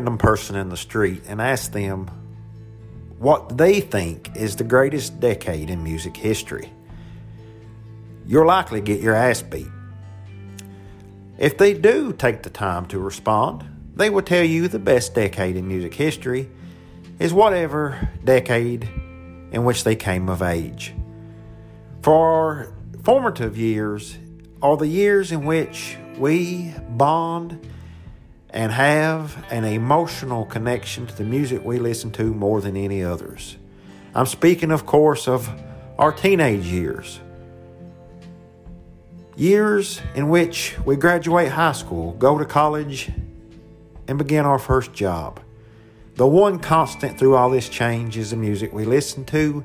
Random person in the street and ask them what they think is the greatest decade in music history. You'll likely get your ass beat. If they do take the time to respond, they will tell you the best decade in music history is whatever decade in which they came of age. For formative years are the years in which we bond and have an emotional connection to the music we listen to more than any others. I'm speaking, of course, of our teenage years. Years in which we graduate high school, go to college, and begin our first job. The one constant through all this change is the music we listen to,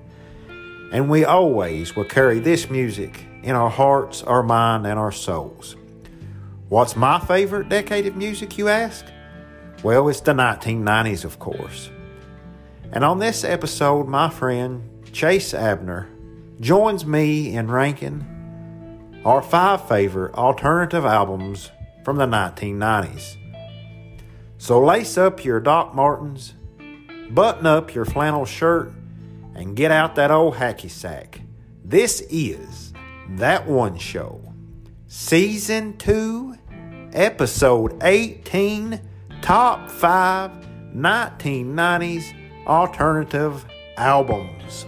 and we always will carry this music in our hearts, our mind, and our souls. What's my favorite decade of music, you ask? Well, it's the 1990s, of course. And on this episode, my friend Chase Abner joins me in ranking our five favorite alternative albums from the 1990s. So lace up your Doc Martens, button up your flannel shirt, and get out that old hacky sack. This is That One Show. Season 2, Episode 18 Top 5 1990s Alternative Albums.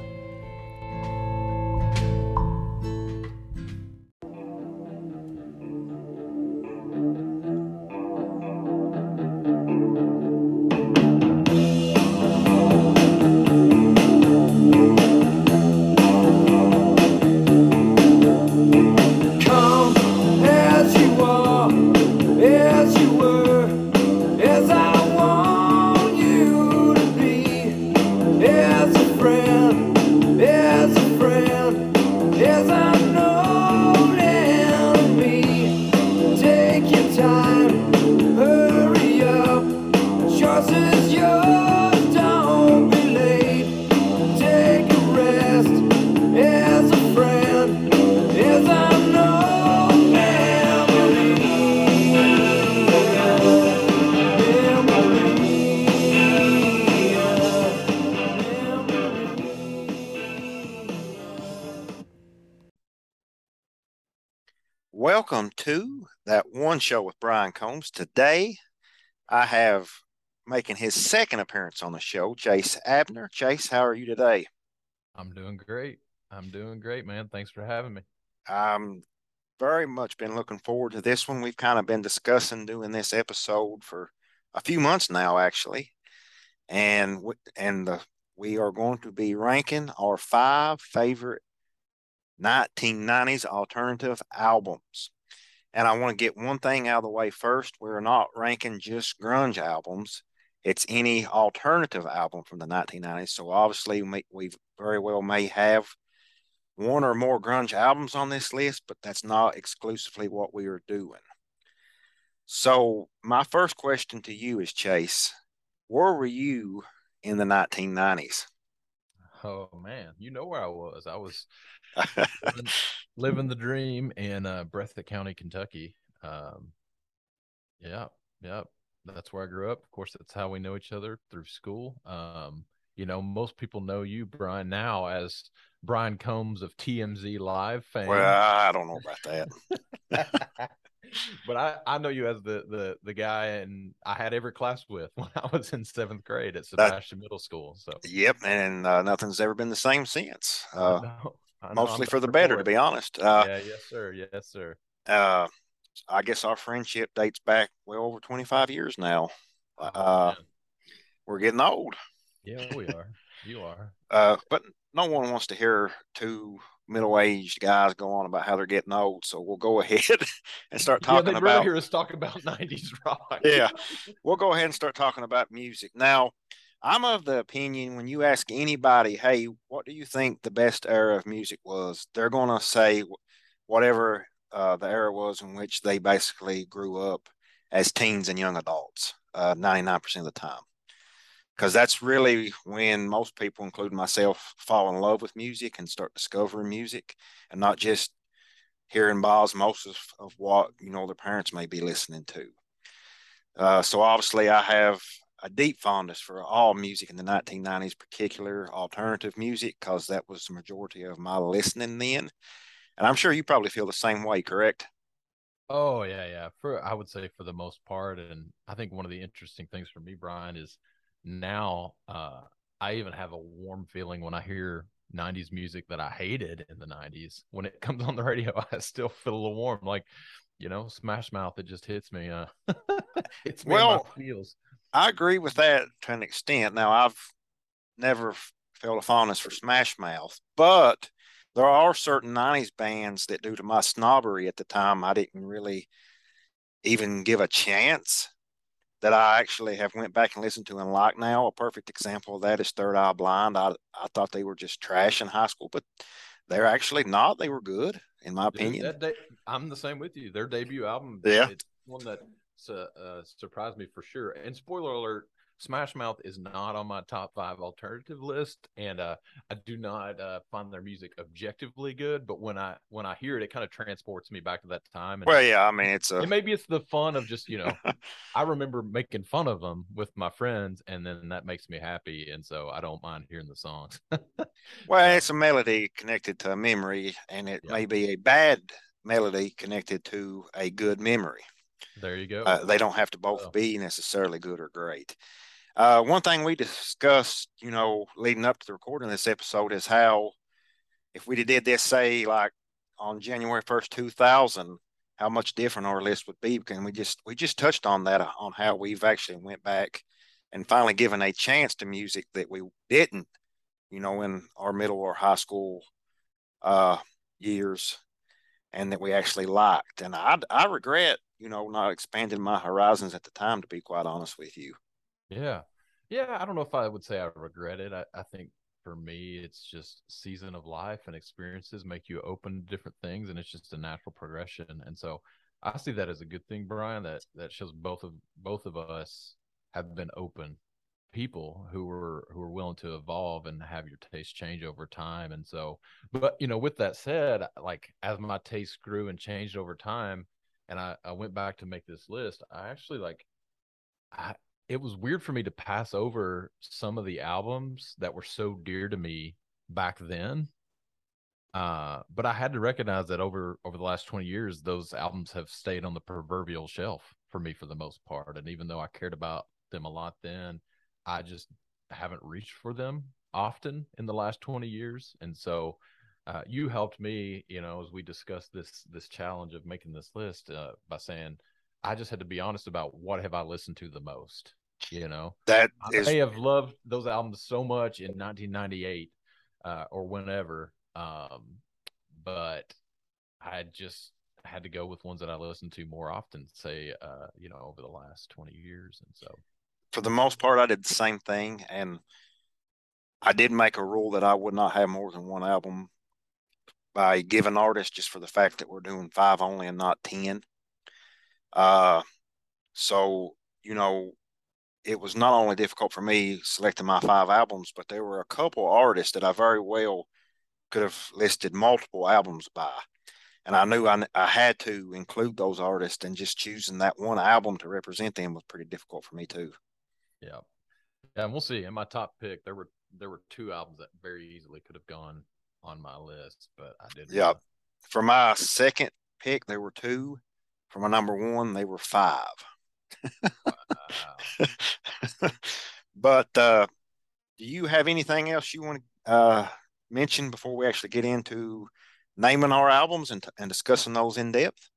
Combs. Today, I have making his second appearance on the show, Chase Abner. Chase, how are you today? I'm doing great. I'm doing great, man. Thanks for having me. I'm very much been looking forward to this one. We've kind of been discussing doing this episode for a few months now, actually, and and the, we are going to be ranking our five favorite 1990s alternative albums. And I want to get one thing out of the way first. We're not ranking just grunge albums. It's any alternative album from the 1990s. So obviously, we, very well may have one or more grunge albums on this list, but that's not exclusively what we are doing. So my first question to you is Chase, where were you in the 1990s? Oh man, you know where I was. I was living, living, the dream in uh, Breathitt County, Kentucky. Um, yeah, yeah, that's where I grew up. Of course, that's how we know each other through school. Um, you know, most people know you, Brian, now as Brian Combs of TMZ Live fame. Well, I don't know about that. but I, I know you as the, the the guy and I had every class with when I was in seventh grade at Sebastian that, Middle School. So yep, and uh, nothing's ever been the same since. Uh, mostly for the better, to be honest. Uh, yeah, yes, sir, yes, sir. Uh, I guess our friendship dates back well over twenty five years now. Oh, uh, we're getting old. Yeah, we are. you are. Uh, but no one wants to hear two middle-aged guys go on about how they're getting old. So we'll go ahead and start talking yeah, about. hear us talk about '90s rock. yeah, we'll go ahead and start talking about music now. I'm of the opinion when you ask anybody, "Hey, what do you think the best era of music was?" They're going to say whatever uh, the era was in which they basically grew up as teens and young adults, uh, 99% of the time because that's really when most people, including myself, fall in love with music and start discovering music, and not just hearing by osmosis of what you know their parents may be listening to. Uh, so obviously, I have a deep fondness for all music in the 1990s, particular alternative music, because that was the majority of my listening then. And I'm sure you probably feel the same way, correct? Oh yeah, yeah. For I would say for the most part, and I think one of the interesting things for me, Brian, is now uh, I even have a warm feeling when I hear 90s music that I hated in the 90s. When it comes on the radio, I still feel a little warm. Like, you know, Smash Mouth, it just hits me. Uh, it's well, feels. I agree with that to an extent. Now, I've never felt a fondness for Smash Mouth, but there are certain 90s bands that, due to my snobbery at the time, I didn't really even give a chance that I actually have went back and listened to and like now. A perfect example of that is Third Eye Blind. I I thought they were just trash in high school, but they're actually not. They were good, in my Dude, opinion. De- I'm the same with you. Their debut album, yeah, it's one that uh, surprised me for sure. And spoiler alert, Smash Mouth is not on my top five alternative list, and uh, I do not uh, find their music objectively good. But when I when I hear it, it kind of transports me back to that time. And well, yeah, I mean, it's a maybe it's the fun of just you know, I remember making fun of them with my friends, and then that makes me happy, and so I don't mind hearing the songs. well, it's a melody connected to a memory, and it yeah. may be a bad melody connected to a good memory. There you go. Uh, they don't have to both be necessarily good or great. Uh, one thing we discussed, you know, leading up to the recording of this episode is how if we did this, say, like on January 1st, 2000, how much different our list would be. And we just, we just touched on that, uh, on how we've actually went back and finally given a chance to music that we didn't, you know, in our middle or high school uh, years and that we actually liked. And I, I regret, you know, not expanding my horizons at the time, to be quite honest with you. Yeah. Yeah. I don't know if I would say I regret it. I, I think for me, it's just season of life and experiences make you open to different things. And it's just a natural progression. And so I see that as a good thing, Brian, that, that shows both of, both of us have been open people who were who were willing to evolve and have your taste change over time and so but you know with that said like as my taste grew and changed over time and i i went back to make this list i actually like i it was weird for me to pass over some of the albums that were so dear to me back then. Uh, but I had to recognize that over over the last 20 years, those albums have stayed on the proverbial shelf for me for the most part. And even though I cared about them a lot then, I just haven't reached for them often in the last 20 years. And so uh, you helped me, you know, as we discussed this this challenge of making this list uh, by saying, I just had to be honest about what have I listened to the most. You know, that I may have loved those albums so much in 1998 uh, or whenever, um, but I just had to go with ones that I listened to more often, say, uh, you know, over the last 20 years. And so, for the most part, I did the same thing. And I did make a rule that I would not have more than one album by given artist just for the fact that we're doing five only and not 10. Uh, so, you know, it was not only difficult for me selecting my five albums, but there were a couple artists that I very well could have listed multiple albums by. And I knew I, I had to include those artists, and just choosing that one album to represent them was pretty difficult for me too. Yeah, yeah, and we'll see. In my top pick, there were there were two albums that very easily could have gone on my list, but I didn't. Yeah, for my second pick, there were two. For my number one, they were five. but uh, do you have anything else you want to uh, mention before we actually get into naming our albums and, and discussing those in depth?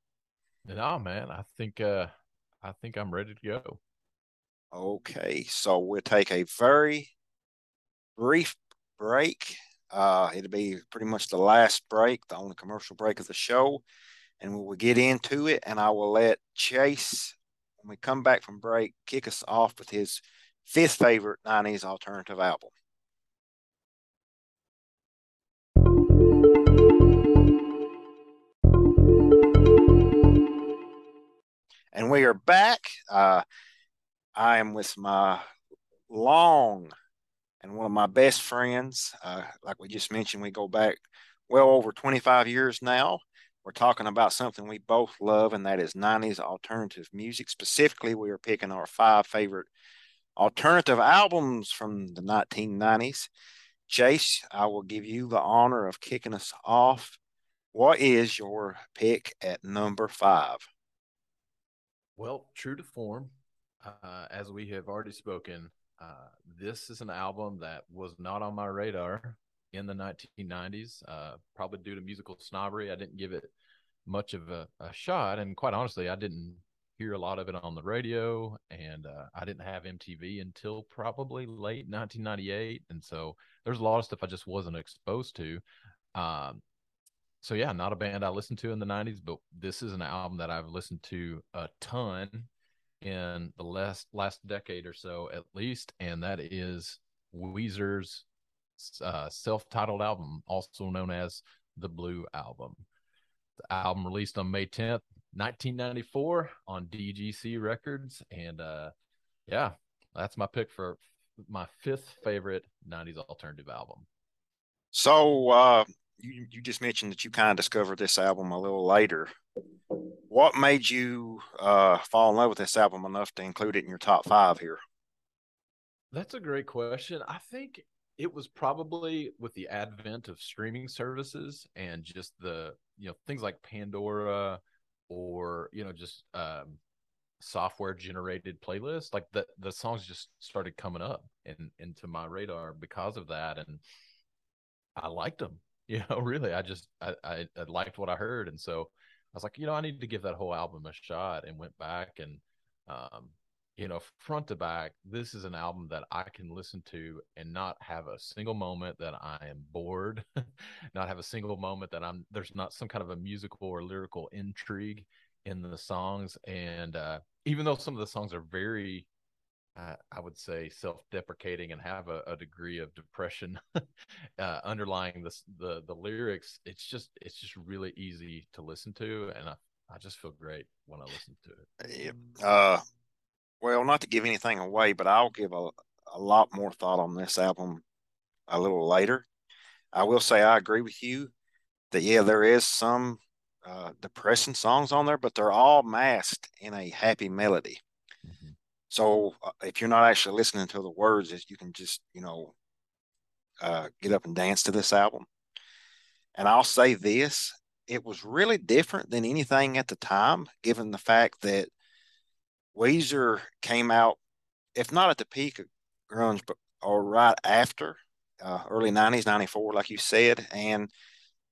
No, man. I think uh, I think I'm ready to go. Okay, so we'll take a very brief break. Uh, it'll be pretty much the last break, the only commercial break of the show, and we will get into it. And I will let Chase when we come back from break, kick us off with his fifth favorite 90s alternative album. And we are back. Uh, I am with my long and one of my best friends. Uh, like we just mentioned, we go back well over 25 years now. we're talking about something we both love, and that is 90s alternative music. Specifically, we are picking our five favorite alternative albums from the 1990s. Chase, I will give you the honor of kicking us off. What is your pick at number five? Well, true to form, uh, as we have already spoken, uh, this is an album that was not on my radar in the 1990s, uh, probably due to musical snobbery. I didn't give it much of a, a, shot. And quite honestly, I didn't hear a lot of it on the radio. And uh, I didn't have MTV until probably late 1998. And so there's a lot of stuff I just wasn't exposed to. Um, so, yeah, not a band I listened to in the 90s, but this is an album that I've listened to a ton in the last last decade or so at least and that is Weezer's uh, self-titled album, also known as the Blue Album. The album released on May 10th, 1994 on DGC Records, and uh, yeah, that's my pick for my fifth favorite 90s alternative album. So uh, you you just mentioned that you kind of discovered this album a little later. What made you uh, fall in love with this album enough to include it in your top five here? That's a great question. I think it was probably with the advent of streaming services and just the you know things like pandora or you know just um, software generated playlists like the the songs just started coming up and into my radar because of that and i liked them you know really i just I, I i liked what i heard and so i was like you know i need to give that whole album a shot and went back and um you know, front to back, this is an album that I can listen to and not have a single moment that I am bored, not have a single moment that I'm there's not some kind of a musical or lyrical intrigue in the songs. And uh, even though some of the songs are very, uh, I would say, self-deprecating and have a, a degree of depression uh, underlying the, the the lyrics, it's just it's just really easy to listen to, and I I just feel great when I listen to it. Uh, well, not to give anything away, but I'll give a, a lot more thought on this album a little later. I will say I agree with you that, yeah, there is some uh, depressing songs on there, but they're all masked in a happy melody. So uh, if you're not actually listening to the words, you can just, you know, uh, get up and dance to this album. And I'll say this it was really different than anything at the time, given the fact that Weezer came out, if not at the peak of grunge, but or right after, uh, early '90s, '94, like you said, and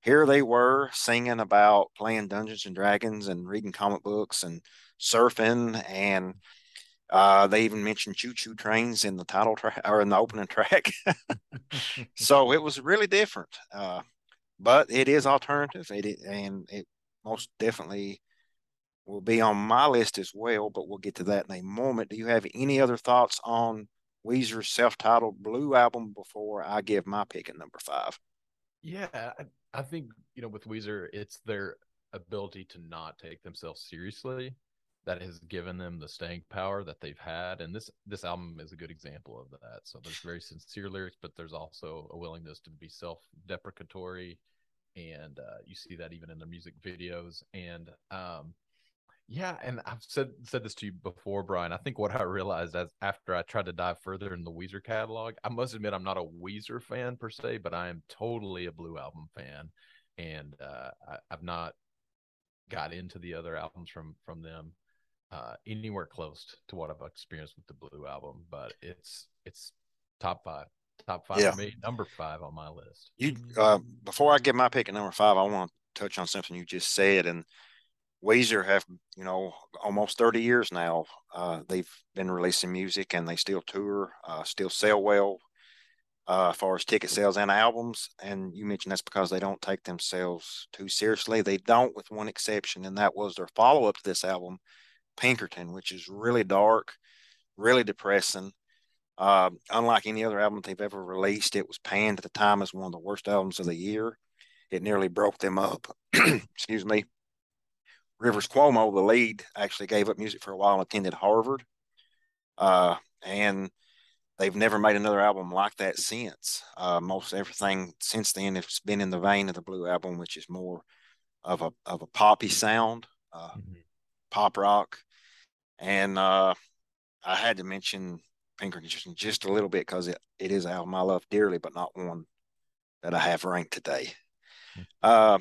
here they were singing about playing Dungeons and Dragons and reading comic books and surfing, and uh, they even mentioned choo choo trains in the title track or in the opening track. so it was really different, uh, but it is alternative. It and it most definitely will be on my list as well, but we'll get to that in a moment. Do you have any other thoughts on Weezer's self-titled Blue album before I give my pick at number five? Yeah, I, I think you know with Weezer, it's their ability to not take themselves seriously that has given them the staying power that they've had and this this album is a good example of that. So there's very sincere lyrics but there's also a willingness to be self-deprecatory and uh, you see that even in their music videos. And um, yeah, and I've said said this to you before, Brian. I think what I realized as after I tried to dive further in the Weezer catalog, I must admit I'm not a Weezer fan per se, but I am totally a Blue Album fan, and uh, I, have not got into the other albums from from them uh, anywhere close to what I've experienced with the Blue Album. But it's it's top five, top five yeah. for me, number five on my list. You uh, before I get my pick at number five, I want to touch on something you just said and Weezer have, you know, almost 30 years now. Uh, they've been releasing music and they still tour, uh, still sell well uh, as far as ticket sales and albums. And you mentioned that's because they don't take themselves too seriously. They don't, with one exception, and that was their follow up to this album, Pinkerton, which is really dark, really depressing. Uh, unlike any other album they've ever released, it was panned at the time as one of the worst albums of the year. It nearly broke them up. Excuse me. Rivers Cuomo, the lead, actually gave up music for a while and attended Harvard. Uh, and they've never made another album like that since. Uh, most everything since then has been in the vein of the Blue Album, which is more of a of a poppy sound, uh, mm-hmm. pop rock, and uh, I had to mention Pinkerton just a little bit because it, it is an album I love dearly, but not one that I have ranked today. Uh,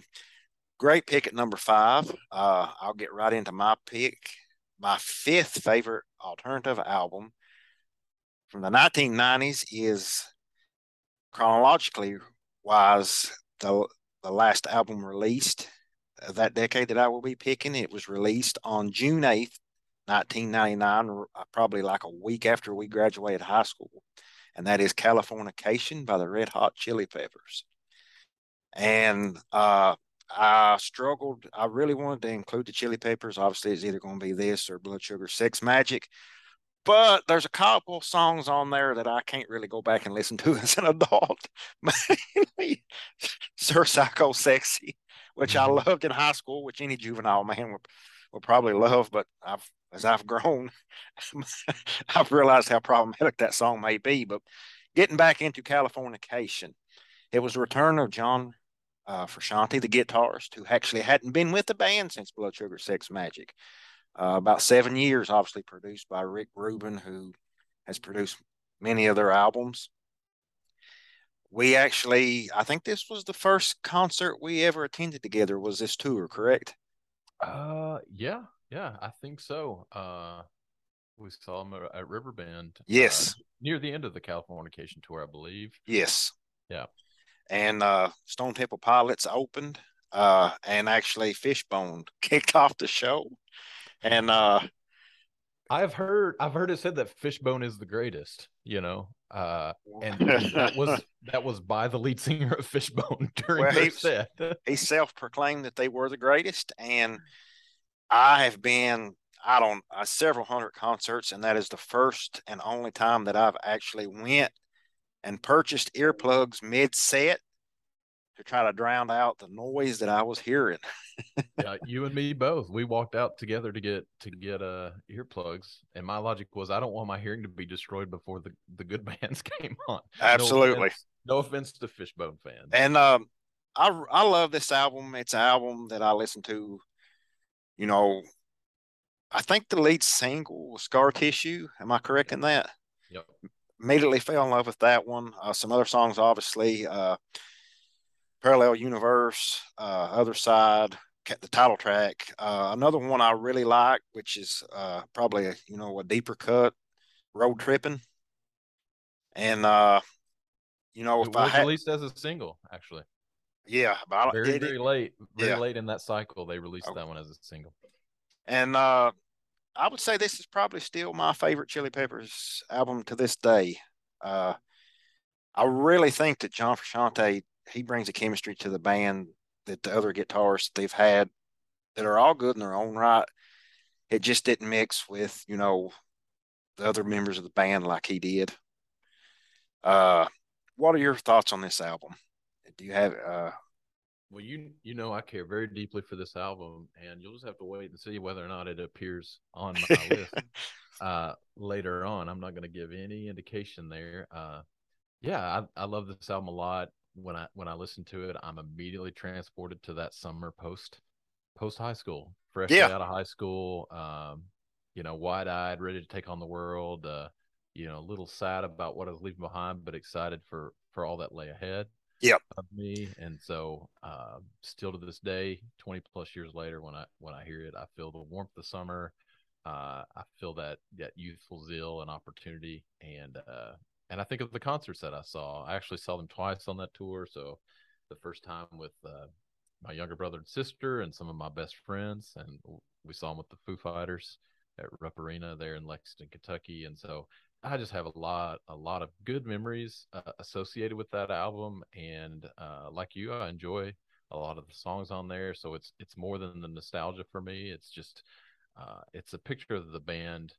great pick at number five. Uh, I'll get right into my pick. My fifth favorite alternative album from the 1990s is chronologically wise the the last album released that decade that I will be picking. It was released on June 8th, 1999, uh, probably like a week after we graduated high school. And that is Californication by the Red Hot Chili Peppers. And uh, I struggled. I really wanted to include the Chili Peppers. Obviously, it's either going to be this or Blood Sugar Sex Magik. But there's a couple songs on there that I can't really go back and listen to as an adult. Mainly Sir Psycho Sexy, which I mm-hmm. loved in high school, which any juvenile man would, would probably love. But I've as I've grown, I've realized how problematic that song may be. But getting back into Californication, it was the return of John uh, Frusciante, the guitarist, who actually hadn't been with the band since Blood Sugar Sex Magik. Uh, about seven years, obviously produced by Rick Rubin, who has produced many of their albums. We actually, I think this was the first concert we ever attended together. Was this tour correct? Uh, yeah, yeah, I think so. Uh, we saw him at, Riverbend. Uh, yes, uh, near the end of the Californication tour, I believe. Yes. Yeah and uh, Stone Temple Pilots opened, uh, and actually Fishbone kicked off the show. And uh, I've heard I've heard it said that Fishbone is the greatest, you know. Uh, and that was that was by the lead singer of Fishbone during well, set. he self-proclaimed that they were the greatest, and I have been I don't uh, several hundred concerts, and that is the first and only time that I've actually went and purchased earplugs mid set to try to drown out the noise that I was hearing. yeah, you and me both. We walked out together to get to get uh earplugs, and my logic was I don't want my hearing to be destroyed before the the good bands came on. Absolutely. No offense, no offense to Fishbone fans. And um, I I love this album. It's an album that I listen to. You know, I think the lead single was Scar Tissue. Am I correct in that? Yep immediately fell in love with that one. Uh, some other songs, obviously, uh, Parallel Universe, uh, Other Side, the title track. Uh, another one I really like, which is uh, probably a, you know a deeper cut, Road Tripping, and uh, you know if it was I had, released as a single, actually. Yeah, but very very it, late, very yeah. late in that cycle, they released okay. that one as a single. And uh, I would say this is probably still my favorite Chili Peppers album to this day. Uh, I really think that John Frusciante he brings a chemistry to the band that the other guitarists they've had that are all good in their own right. It just didn't mix with you know the other members of the band like he did. Uh, what are your thoughts on this album? Do you have uh, well, you you know I care very deeply for this album, and you'll just have to wait and see whether or not it appears on my list uh, later on. I'm not going to give any indication there. Uh, yeah, I, I love this album a lot. When I when I listen to it, I'm immediately transported to that summer post post high school, fresh yeah. out of high school. Um, you know, wide eyed, ready to take on the world. Uh, you know, a little sad about what I was leaving behind, but excited for for all that lay ahead yep. of me. And so, uh, still to this day, 20 plus years later, when I when I hear it, I feel the warmth of summer. Uh, I feel that that youthful zeal and opportunity, and uh, and I think of the concerts that I saw. I actually saw them twice on that tour. So, the first time with uh, my younger brother and sister, and some of my best friends, and we saw them with the Foo Fighters at Rupp Arena there in Lexington, Kentucky. And so I just have a lot, a lot of good memories uh, associated with that album, and uh, like you, I enjoy a lot of the songs on there. So it's it's more than the nostalgia for me. It's just uh, it's a picture of the band,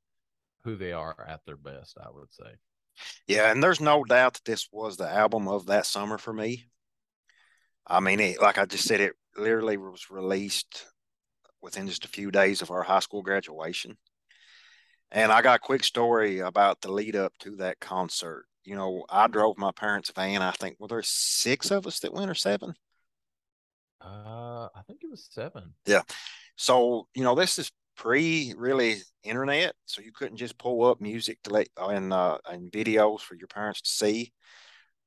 who they are at their best. I would say. Yeah, and there's no doubt that this was the album of that summer for me. I mean, it, like I just said, it literally was released within just a few days of our high school graduation. And I got a quick story about the lead up to that concert. You know, I drove my parents' van. I think, well, there's six of us that went or seven? Uh, I think it was seven. Yeah. So you know, this is pre really internet, so you couldn't just pull up music to let and uh, and videos for your parents to see.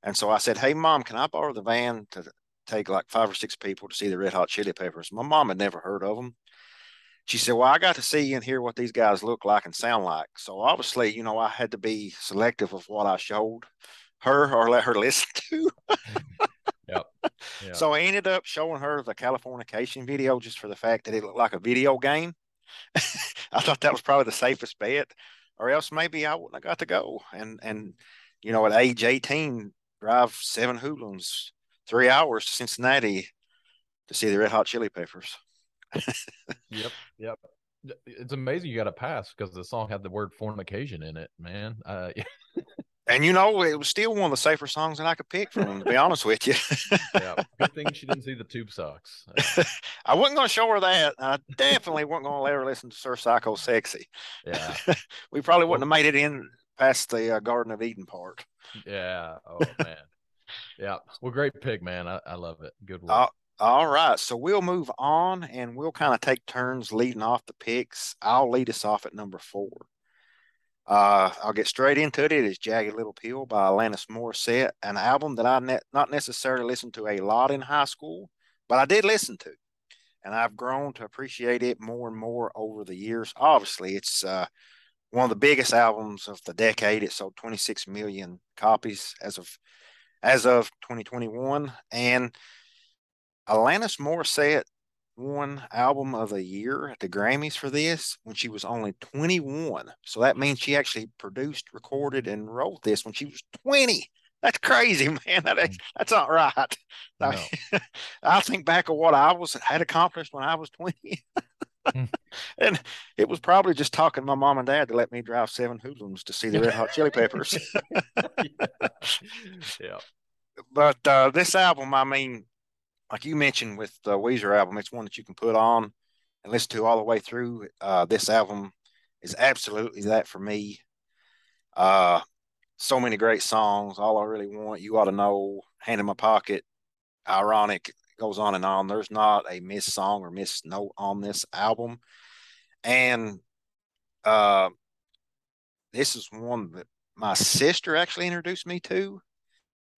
And so I said, "Hey, mom, can I borrow the van to take like five or six people to see the Red Hot Chili Peppers?" My mom had never heard of them. She said, "Well, I got to see and hear what these guys look like and sound like. So obviously, you know, I had to be selective of what I showed her or let her listen to." yep. yep. So I ended up showing her the Californication video just for the fact that it looked like a video game. I thought that was probably the safest bet, or else maybe I wouldn't have got to go. And and you know, at age eighteen, drive seven hoodlums, three hours to Cincinnati to see the Red Hot Chili Peppers. Yep, yep. It's amazing you got a pass because the song had the word fornication in it, man. Uh, and you know, it was still one of the safer songs that I could pick from to be honest with you. yeah, good thing she didn't see the tube socks. I wasn't going to show her that. I definitely wasn't going to let her listen to Sir Psycho Sexy. Yeah, we probably wouldn't have made it in past the uh, Garden of Eden part. Yeah. Oh man. yeah. Well, great pick, man. I, I love it. Good work. Uh, all right. So we'll move on and we'll kind of take turns leading off the picks. I'll lead us off at number four. Uh, I'll get straight into it. It is Jagged Little Pill by Alanis Morissette, an album that I ne- not necessarily listened to a lot in high school, but I did listen to. And I've grown to appreciate it more and more over the years. Obviously, it's uh, one of the biggest albums of the decade. It sold 26 million copies as of as of 2021, and Alanis Morissette won album of the year at the Grammys for this when she was only 21. So that means she actually produced, recorded, and wrote this when she was 20. That's crazy, man. That, mm. that's not right. No. I think back of what I was had accomplished when I was 20. Hmm. and it was probably just talking my mom and dad to let me drive seven hoodlums to see the Red Hot Chili Peppers. yeah. yeah. But uh, this album, I mean, like you mentioned with the Weezer album, it's one that you can put on and listen to all the way through. Uh, this album is absolutely that for me. Uh, so many great songs. All I really want, you ought to know, hand in my pocket, ironic, goes on and on. There's not a missed song or missed note on this album. And uh, this is one that my sister actually introduced me to.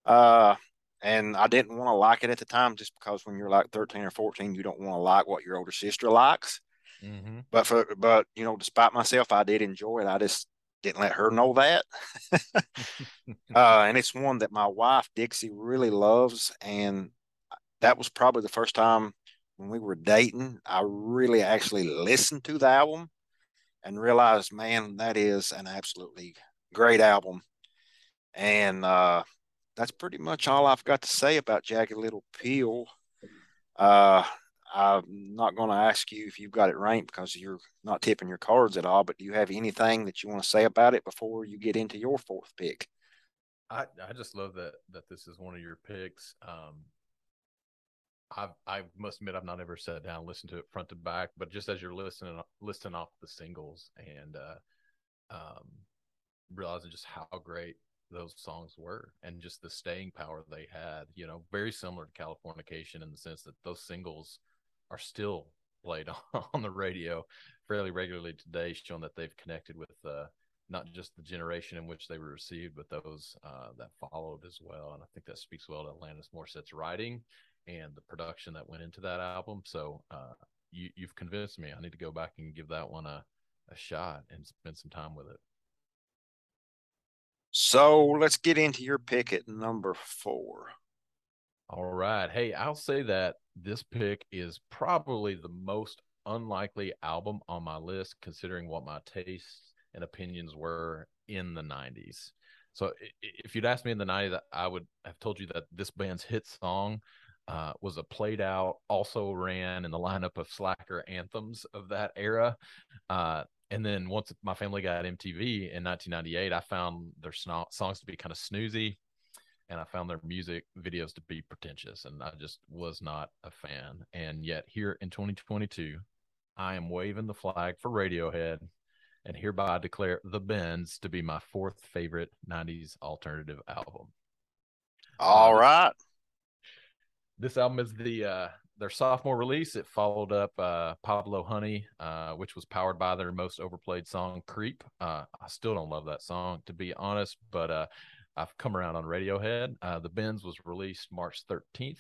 Uh, and I didn't want to like it at the time just because when you're like 13 or 14, you don't want to like what your older sister likes. Mm-hmm. But for but you know, despite myself, I did enjoy it. I just didn't let her know that. uh, and it's one that my wife Dixie really loves, and that was probably the first time when we were dating I really actually listened to the album and realized, man, that is an absolutely great album. And uh, that's pretty much all I've got to say about Jagged Little Pill. Uh, I'm not going to ask you if you've got it ranked because you're not tipping your cards at all. But do you have anything that you want to say about it before you get into your fourth pick? I I just love that that this is one of your picks. Um, I I must admit I've not ever sat down and listened to it front to back, but just as you're listening listening off the singles and uh, um, realizing just how great those songs were and just the staying power they had, you know, very similar to Californication in the sense that those singles are still played on the radio fairly regularly today, showing that they've connected with uh, not just the generation in which they were received, but those uh, that followed as well. And I think that speaks well to Alanis Morissette's writing and the production that went into that album. So uh, you, you've convinced me. I need to go back and give that one a, a shot and spend some time with it. So let's get into your pick at number four. All right. Hey, I'll say that this pick is probably the most unlikely album on my list, considering what my tastes and opinions were in the 90s. So if you'd asked me in the 90s, I would have told you that this band's hit song uh, was a played out, also ran in the lineup of slacker anthems of that era. Uh, and then once my family got MTV in 1998, I found their sno- songs to be kind of snoozy, and I found their music videos to be pretentious, and I just was not a fan. And yet, here in 2022, I am waving the flag for Radiohead, and hereby declare The Bends to be my fourth favorite 90s alternative album. All uh, right this album is the uh their sophomore release, it followed up uh, Pablo Honey, uh, which was powered by their most overplayed song, Creep. Uh, I still don't love that song, to be honest, but uh, I've come around on Radiohead. Uh, the Bends was released March 13th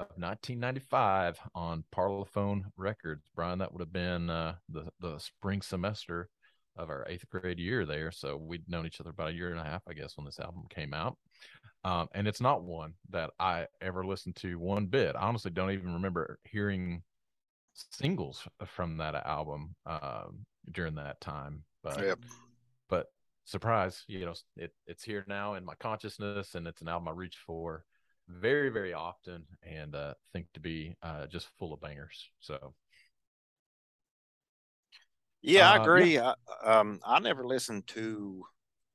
of 1995 on Parlophone Records. Brian, that would have been uh, the, the spring semester of our eighth grade year there. So we'd known each other about a year and a half, I guess, when this album came out. Um, and it's not one that I ever listened to one bit. I honestly don't even remember hearing singles from that album um, during that time. But yep. but surprise, you know, it, it's here now in my consciousness, and it's an album I reach for very very often, and uh, think to be uh, just full of bangers. So. Yeah, I uh, agree. Yeah. I, um, I never listened to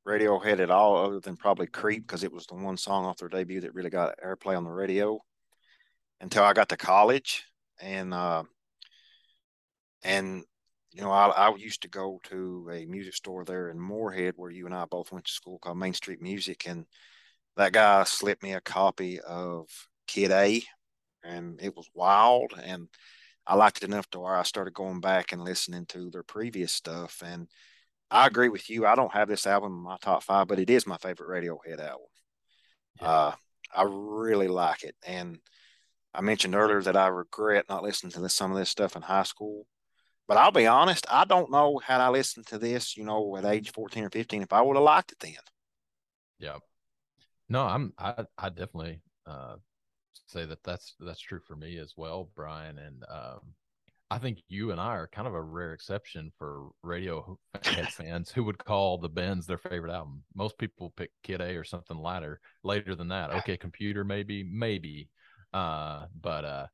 Radiohead at all, other than probably Creep, because it was the one song off their debut that really got airplay on the radio until I got to college. And, uh, and, you know, I, I used to go to a music store there in Morehead where you and I both went to school called Main Street Music. And that guy slipped me a copy of Kid A, and it was wild. And I liked it enough to where I started going back and listening to their previous stuff. And, I agree with you. I don't have this album in my top five, but it is my favorite Radiohead album. Yeah. Uh, I really like it, and I mentioned earlier that I regret not listening to this, some of this stuff in high school. But I'll be honest, I don't know had I listened to this, you know, at age fourteen or fifteen, if I would have liked it then. Yeah. No, I'm. I I definitely uh, say that that's that's true for me as well, Brian. And um, I think you and I are kind of a rare exception for radio fans who would call the Bends their favorite album. Most people pick Kid A or something later later than that. OK Computer maybe, maybe. Uh, but uh,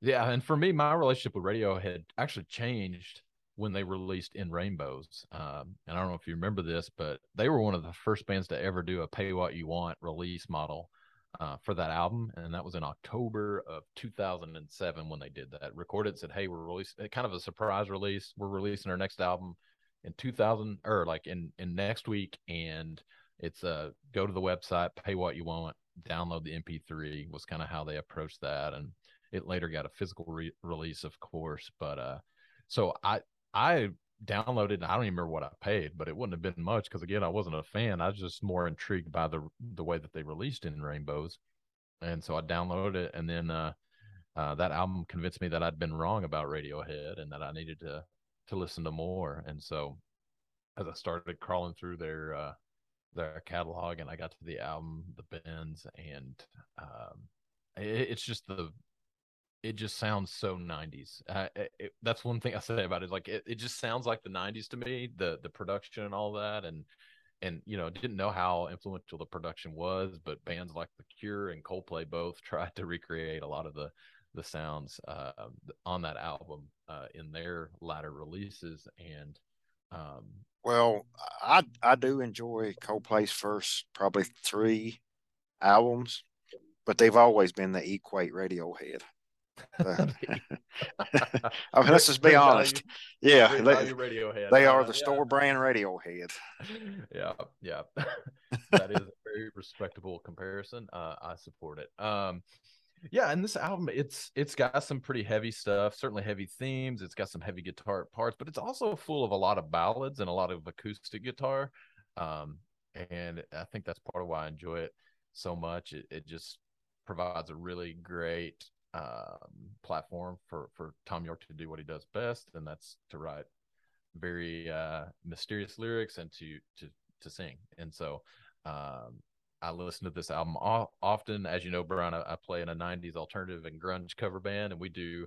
yeah, and for me, my relationship with Radiohead actually changed when they released In Rainbows. Um, and I don't know if you remember this, but they were one of the first bands to ever do a pay what you want release model uh, for that album, and that was in October of 2007 when they did that. Recorded said, "Hey, we're releasing kind of a surprise release. We're releasing our next album in 2000 or like in in next week, and it's uh go to the website, pay what you want, download the MP3." Was kind of how they approached that, and it later got a physical re- release, of course. But uh, so I I downloaded. I don't even remember what I paid, but it wouldn't have been much because again, I wasn't a fan. I was just more intrigued by the the way that they released in Rainbows, and so I downloaded it. And then uh, uh, that album convinced me that I'd been wrong about Radiohead and that I needed to to listen to more. And so, as I started crawling through their uh, their catalog, and I got to the album, The Bends, and um, it, it's just the it just sounds so 90s uh, it, that's one thing i say about it like it, it just sounds like the 90s to me the the production and all that and and you know didn't know how influential the production was but bands like the cure and coldplay both tried to recreate a lot of the the sounds uh, on that album uh, in their latter releases and um, well i i do enjoy coldplay's first probably three albums but they've always been the equate radiohead I mean, let's just be honest. yeah, they, Radiohead. They are uh, the yeah. store brand Radiohead. Yeah, yeah, that is a very respectable comparison. Uh, I support it. Um, yeah, and this album, it's it's got some pretty heavy stuff. Certainly heavy themes. It's got some heavy guitar parts, but it's also full of a lot of ballads and a lot of acoustic guitar. Um, and I think that's part of why I enjoy it so much. It, it just provides a really great um, platform for for Thom Yorke to do what he does best, and that's to write very uh, mysterious lyrics and to to to sing. And so um, I listen to this album often. As you know, Brian, I, I, play in a '90s alternative and grunge cover band, and we do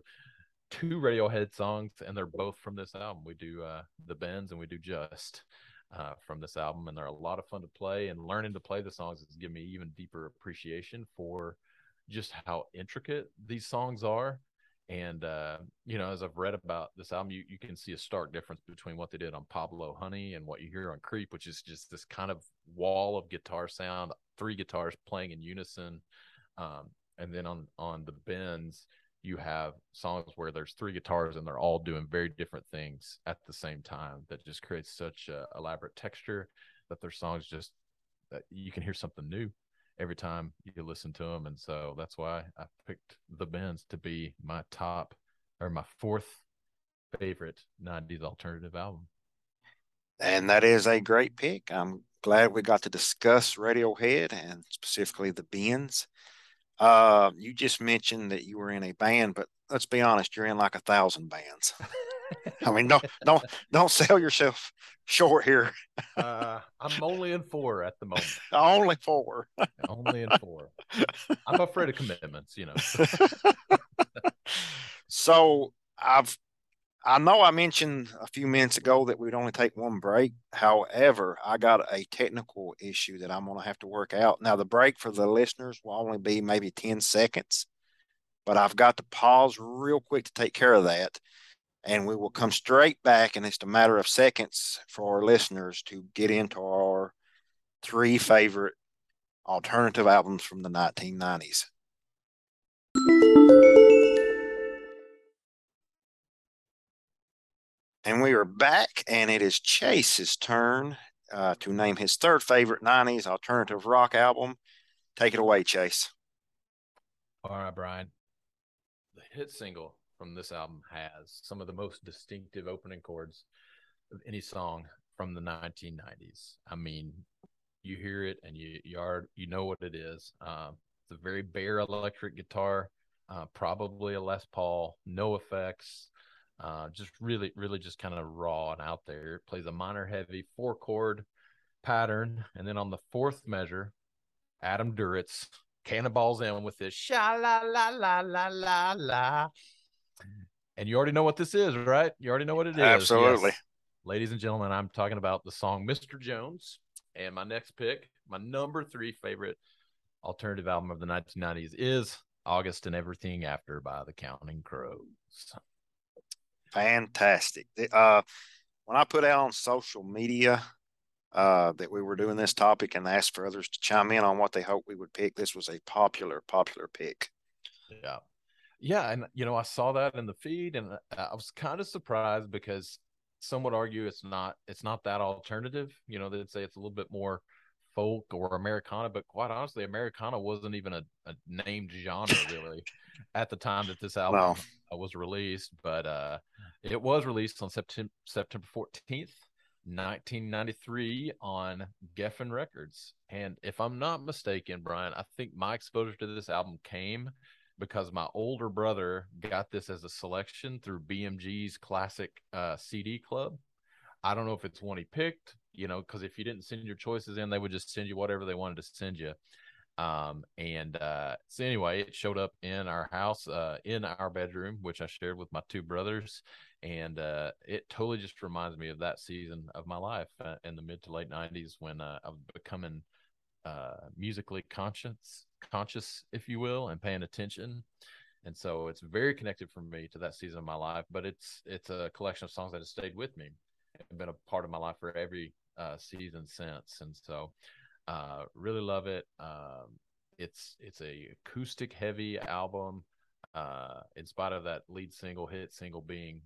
two Radiohead songs, and they're both from this album. We do uh, the Bends and we do Just. Uh, from this album, and they're a lot of fun to play. And learning to play the songs has given me even deeper appreciation for just how intricate these songs are. And uh, you know, as I've read about this album, you, you can see a stark difference between what they did on Pablo Honey and what you hear on Creep, which is just this kind of wall of guitar sound, three guitars playing in unison. Um, and then on on the Bends, you have songs where there's three guitars and they're all doing very different things at the same time. That just creates such a elaborate texture that their songs just that you can hear something new every time you listen to them, and so that's why I picked the Bends to be my top or my fourth favorite '90s alternative album. And that is a great pick. I'm glad we got to discuss Radiohead and specifically the Bends. Uh, you just mentioned that you were in a band, but let's be honest, you're in like a thousand bands. I mean, don't don't don't sell yourself short here. uh, I'm only in four at the moment. only four. only in four. I'm afraid of commitments, you know. so I've I know I mentioned a few minutes ago that we'd only take one break. However, I got a technical issue that I'm going to have to work out. Now, the break for the listeners will only be maybe 10 seconds, but I've got to pause real quick to take care of that. And we will come straight back, and it's a matter of seconds for our listeners to get into our three favorite alternative albums from the 1990s. And we are back, and it is Chase's turn uh, to name his third favorite 90s alternative rock album. Take it away, Chase. All right, Brian. The hit single from this album has some of the most distinctive opening chords of any song from the 1990s. I mean, you hear it and you you are you know what it is. Uh, it's a very bare electric guitar, uh, probably a Les Paul, no effects uh, just really, really just kind of raw and out there. It plays a minor heavy four chord pattern. And then on the fourth measure, Adam Duritz cannonballs in with this sha la la la la la la. And you already know what this is, right? You already know what it is. Absolutely. Yes. Ladies and gentlemen, I'm talking about the song Mr. Jones. And my next pick, my number three favorite alternative album of the 1990s is August and Everything After by the Counting Crows. Fantastic. Uh, when I put out on social media uh, that we were doing this topic and asked for others to chime in on what they hoped we would pick, this was a popular, popular pick. Yeah. Yeah. And, you know, I saw that in the feed and I was kind of surprised because some would argue it's not, it's not that alternative. You know, they'd say it's a little bit more folk or Americana, but quite honestly, Americana wasn't even a, a named genre really at the time that this album. Uh, was released. But uh, it was released on September September fourteenth, nineteen ninety three, on Geffen Records. And if I'm not mistaken, Brian, I think my exposure to this album came because my older brother got this as a selection through BMG's classic uh, CD club. I don't know if it's one he picked, you know, because if you didn't send your choices in, they would just send you whatever they wanted to send you. Um, and uh, so anyway, it showed up in our house, uh, in our bedroom, which I shared with my two brothers, and uh, it totally just reminds me of that season of my life uh, in the mid to late '90s when uh, I was becoming uh, musically conscious, conscious, if you will, and paying attention. And so it's very connected for me to that season of my life. But it's it's a collection of songs that have stayed with me and been a part of my life for every uh, season since. And so uh, really love it. Um, it's it's a acoustic heavy album. Uh, in spite of that lead single hit single being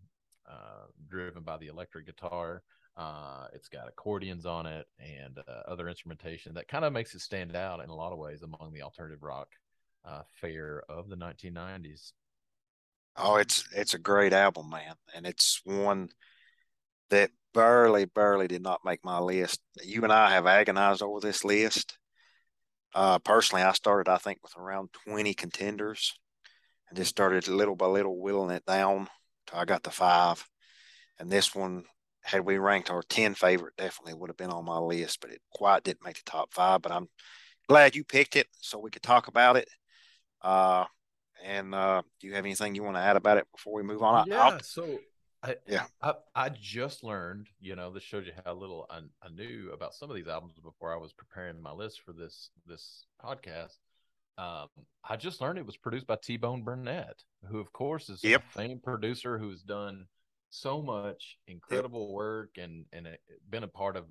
uh, driven by the electric guitar, uh, it's got accordions on it and uh, other instrumentation that kind of makes it stand out in a lot of ways among the alternative rock uh, fare of the 1990s. Oh, it's it's a great album, man, and it's one that barely, barely did not make my list. You and I have agonized over this list. Uh, personally, I started, I think, with around 20 contenders and just started little by little whittling it down I got the five. And this one, had we ranked our 10 favorite, definitely would have been on my list, but it quite didn't make the top five. But I'm glad you picked it so we could talk about it. Uh, and uh, do you have anything you want to add about it before we move on? Yeah. I'll, so I, yeah, I, I just learned, you know, this shows you how little I, I knew about some of these albums before I was preparing my list for this this podcast. Um, I just learned it was produced by T Bone Burnett, who, of course, is yep. a famed producer who's done so much incredible yep. work and and been a part of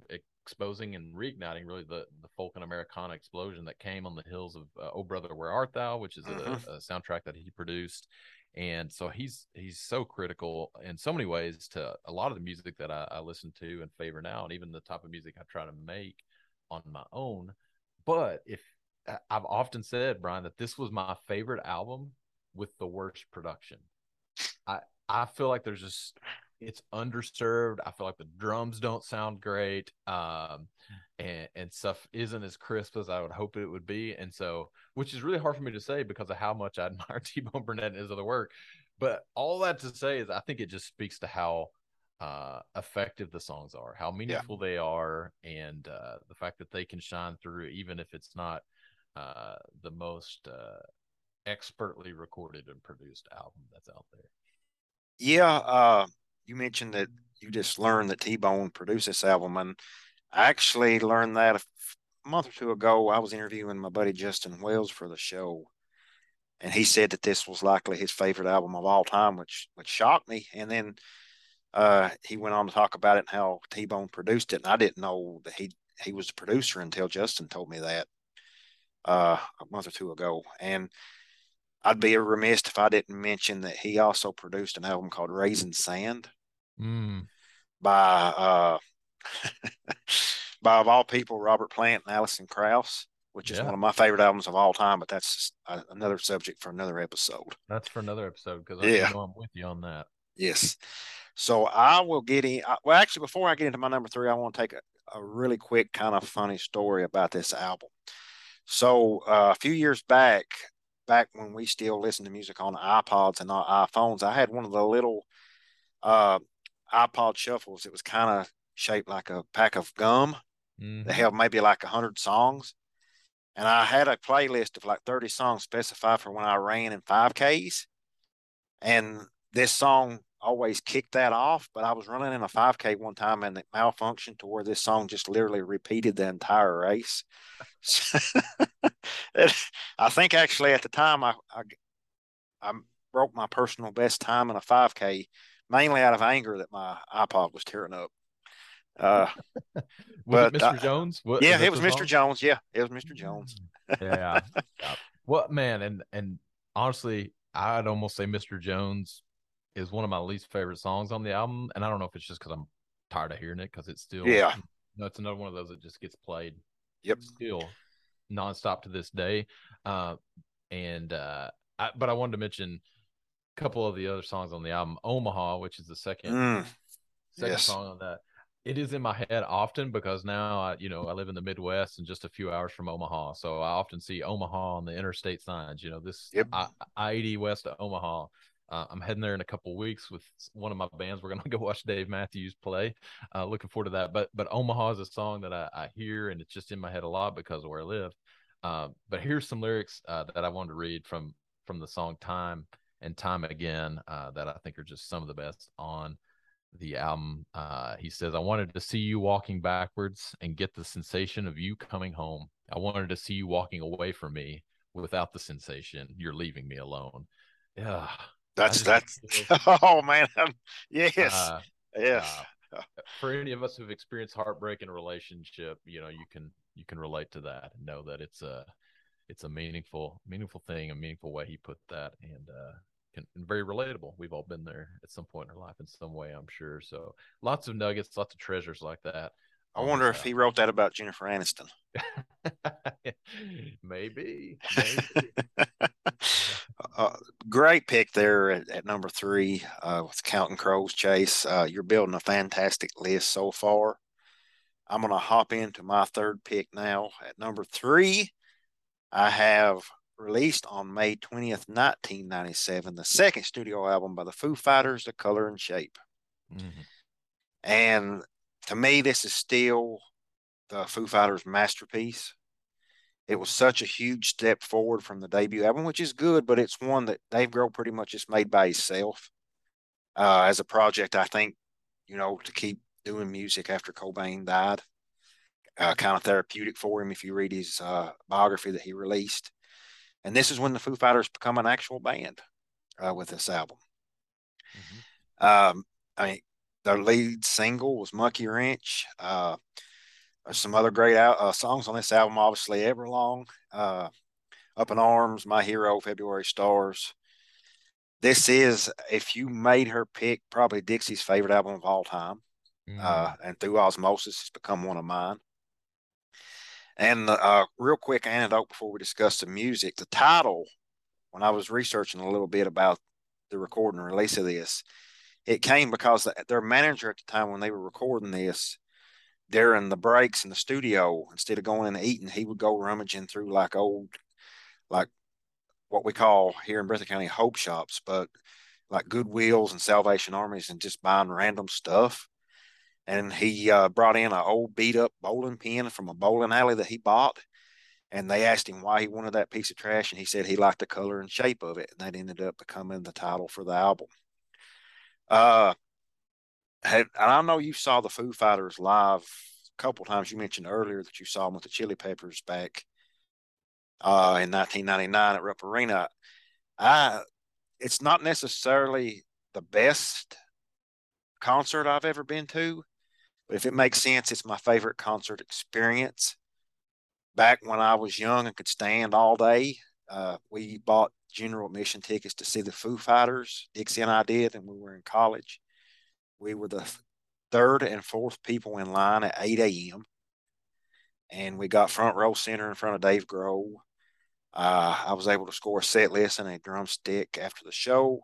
exposing and reigniting really the the folk and Americana explosion that came on the hills of uh, Oh Brother Where Art Thou, which is mm-hmm. a, a, soundtrack that he produced, and so he's he's so critical in so many ways to a lot of the music that I, I, listen to and favor now, and even the type of music I try to make on my own. But if I've often said, Brian, that this was my favorite album with the worst production. I I feel like there's just it's underserved. I feel like the drums don't sound great, um, and and stuff isn't as crisp as I would hope it would be. And so, which is really hard for me to say because of how much I admire T Bone Burnett and his other work. But all that to say is, I think it just speaks to how uh, effective the songs are, how meaningful yeah. they are, and uh, the fact that they can shine through even if it's not uh, the most uh, expertly recorded and produced album that's out there. Yeah, uh, you mentioned that you just learned that T Bone produced this album, and I actually learned that a month or two ago. I was interviewing my buddy Justin Wells for the show, and he said that this was likely his favorite album of all time, which which shocked me. And then uh, he went on to talk about it and how T Bone produced it, and I didn't know that he he was the producer until Justin told me that uh, a month or two ago. And I'd be remiss if I didn't mention that he also produced an album called Raising Sand mm. by uh, by of all people Robert Plant and Alison Krauss, which is yeah. one of my favorite albums of all time. But that's another subject for another episode. That's for another episode because yeah. I know I'm with you on that. Yes. So I will get in. Well, actually, before I get into my number three, I want to take a, a really quick, kind of funny story about this album. So uh, a few years back, back when we still listened to music on iPods and not iPhones, I had one of the little uh, iPod shuffles. It was kind of shaped like a pack of gum. Mm-hmm. They held maybe like a hundred songs, and I had a playlist of like thirty songs specified for when I ran in five Ks. And this song always kicked that off, but I was running in a 5K one time and it malfunctioned to where this song just literally repeated the entire race. I think actually at the time I, I, I broke my personal best time in a 5K, mainly out of anger that my iPod was tearing up. Uh, was but, it Mr. Jones? What, yeah, it was Mr. Song? Jones. Yeah, it was Mr. Jones. yeah. yeah. What man? And and honestly, I'd almost say Mr. Jones is one of my least favorite songs on the album, and I don't know if it's just because I'm tired of hearing it because it's still yeah. You know, it's another one of those that just gets played. Yep. Still nonstop to this day. Uh, and uh, I, but I wanted to mention a couple of the other songs on the album, Omaha, which is the second mm, second yes. song on that. It is in my head often because now I, you know, I live in the Midwest and just a few hours from Omaha, so I often see Omaha on the interstate signs. You know, this yep. I eighty west of Omaha uh, I'm heading there in a couple weeks with one of my bands. We're gonna go watch Dave Matthews play. Uh, looking forward to that. But but Omaha is a song that I, I, hear and it's just in my head a lot because of where I live. Uh, but here's some lyrics uh, that I wanted to read from from the song "Time and Time Again" uh, that I think are just some of the best on the album. Uh, he says, "I wanted to see you walking backwards and get the sensation of you coming home. I wanted to see you walking away from me." Without the sensation, you're leaving me alone. Yeah, that's that's oh man, yes, uh, yes. Uh, for any of us who've experienced heartbreak in a relationship, you know, you can you can relate to that and know that it's a it's a meaningful meaningful thing, a meaningful way he put that, and uh, can, and very relatable. We've all been there at some point in our life in some way, I'm sure. So lots of nuggets, lots of treasures like that. I wonder if he wrote that about Jennifer Aniston. maybe. maybe. uh, great pick there at, at number three uh, with Counting Crows Chase. Uh, you're building a fantastic list so far. I'm going to hop into my third pick now. At number three, I have released on May 20th, 1997, the second studio album by the Foo Fighters, The Color and Shape. Mm-hmm. And to me, this is still the Foo Fighters' masterpiece. It was such a huge step forward from the debut album, which is good, but it's one that Dave Grohl pretty much just made by himself uh, as a project. I think, you know, to keep doing music after Cobain died, uh, kind of therapeutic for him if you read his uh, biography that he released. And this is when the Foo Fighters become an actual band uh, with this album. Mm-hmm. Um, I mean, their lead single was Monkey Wrench. Uh, some other great uh, songs on this album, obviously Everlong, uh, Up in Arms, My Hero, February Stars. This is, if you made her pick, probably Dixie's favorite album of all time. Mm. Uh, and through osmosis, it's become one of mine. And uh, real quick anecdote before we discuss the music, the title, when I was researching a little bit about the recording and release of this, it came because their manager at the time when they were recording this, during the breaks in the studio, instead of going and eating, he would go rummaging through like old, like what we call here in Breathitt County hope shops, but like Goodwills and Salvation Armies and just buying random stuff. And he uh, brought in an old beat up bowling pin from a bowling alley that he bought. And they asked him why he wanted that piece of trash. And he said he liked the color and shape of it. And that ended up becoming the title for the album. Uh, had, and I know you saw the Foo Fighters live a couple times. You mentioned earlier that you saw them with the Chili Peppers back uh, in 1999 at Rupp Arena. I, it's not necessarily the best concert I've ever been to, but if it makes sense, it's my favorite concert experience. Back when I was young and could stand all day, uh, we bought general admission tickets to see the Foo Fighters. Dixie and I did, and we were in college. We were the third and fourth people in line at 8 a.m. And we got front row center in front of Dave Grohl. Uh, I was able to score a set list and a drumstick after the show.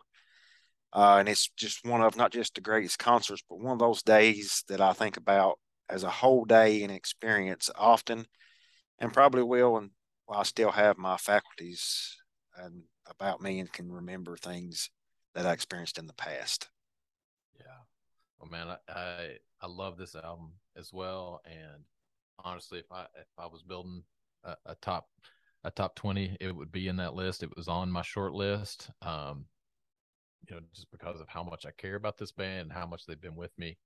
Uh, and it's just one of not just the greatest concerts, but one of those days that I think about as a whole day and experience often, and probably will. And I still have my faculties and about me and can remember things that I experienced in the past. Well, man, I, I, I love this album as well. And honestly, if I if I was building a, a top a top 20 it would be in that list it was on my short list um you know just because of how much i care about this band and how much they've been with me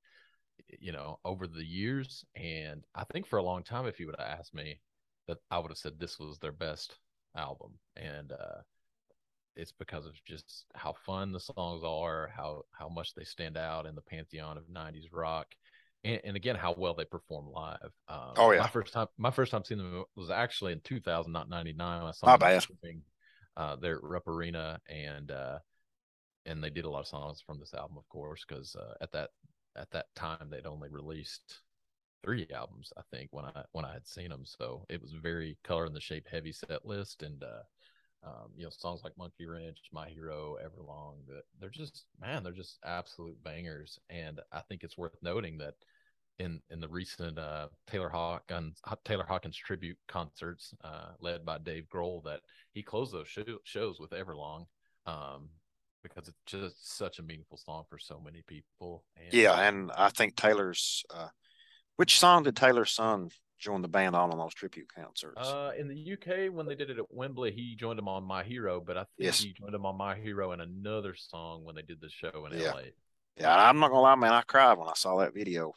you know over the years and i think for a long time if you would have asked me that i would have said this was their best album and uh it's because of just how fun the songs are how how much they stand out in the pantheon of 90s rock and, and, again how well they perform live. Um, oh yeah, my first time my first time seeing them was actually in 2000, not 99. I saw them, uh, at Rupp Arena, and uh, and they did a lot of songs from this album, of course, because uh, at that at that time they'd only released three albums, I think, when I when I had seen them. So it was very Color and the Shape heavy set list, and uh, um, you know, songs like Monkey Wrench, My Hero, Everlong, that they're just man, they're just absolute bangers. And I think it's worth noting that in in the recent uh, Taylor Hawkins Taylor Hawkins tribute concerts uh, led by Dave Grohl, that he closed those show, shows with Everlong. Um, because it's just such a meaningful song for so many people. And, yeah, and I think Taylor's. Uh, which song did taylor son joined the band on on those tribute concerts? Uh, in the UK, when they did it at Wembley, he joined them on My Hero, but I think yes. he joined them on My Hero in another song when they did the show in yeah. LA. Yeah, I'm not gonna lie, man. I cried when I saw that video.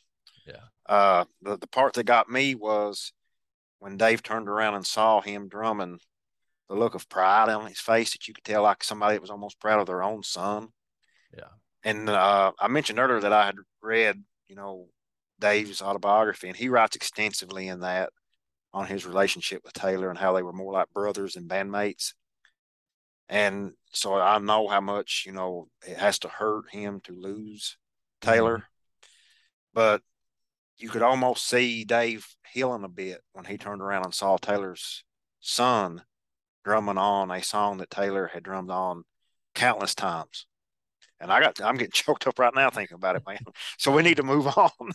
Yeah. Uh, the the part that got me was when Dave turned around and saw him drumming. The look of pride on his face that you could tell, like somebody that was almost proud of their own son. Yeah. And uh, I mentioned earlier that I had read, you know, Dave's autobiography, and he writes extensively in that on his relationship with Taylor and how they were more like brothers and bandmates. And so I know how much, you know, it has to hurt him to lose Taylor. Mm-hmm. But you could almost see Dave healing a bit when he turned around and saw Taylor's son drumming on a song that Taylor had drummed on countless times. And I got I'm getting choked up right now thinking about it, man. So we need to move on.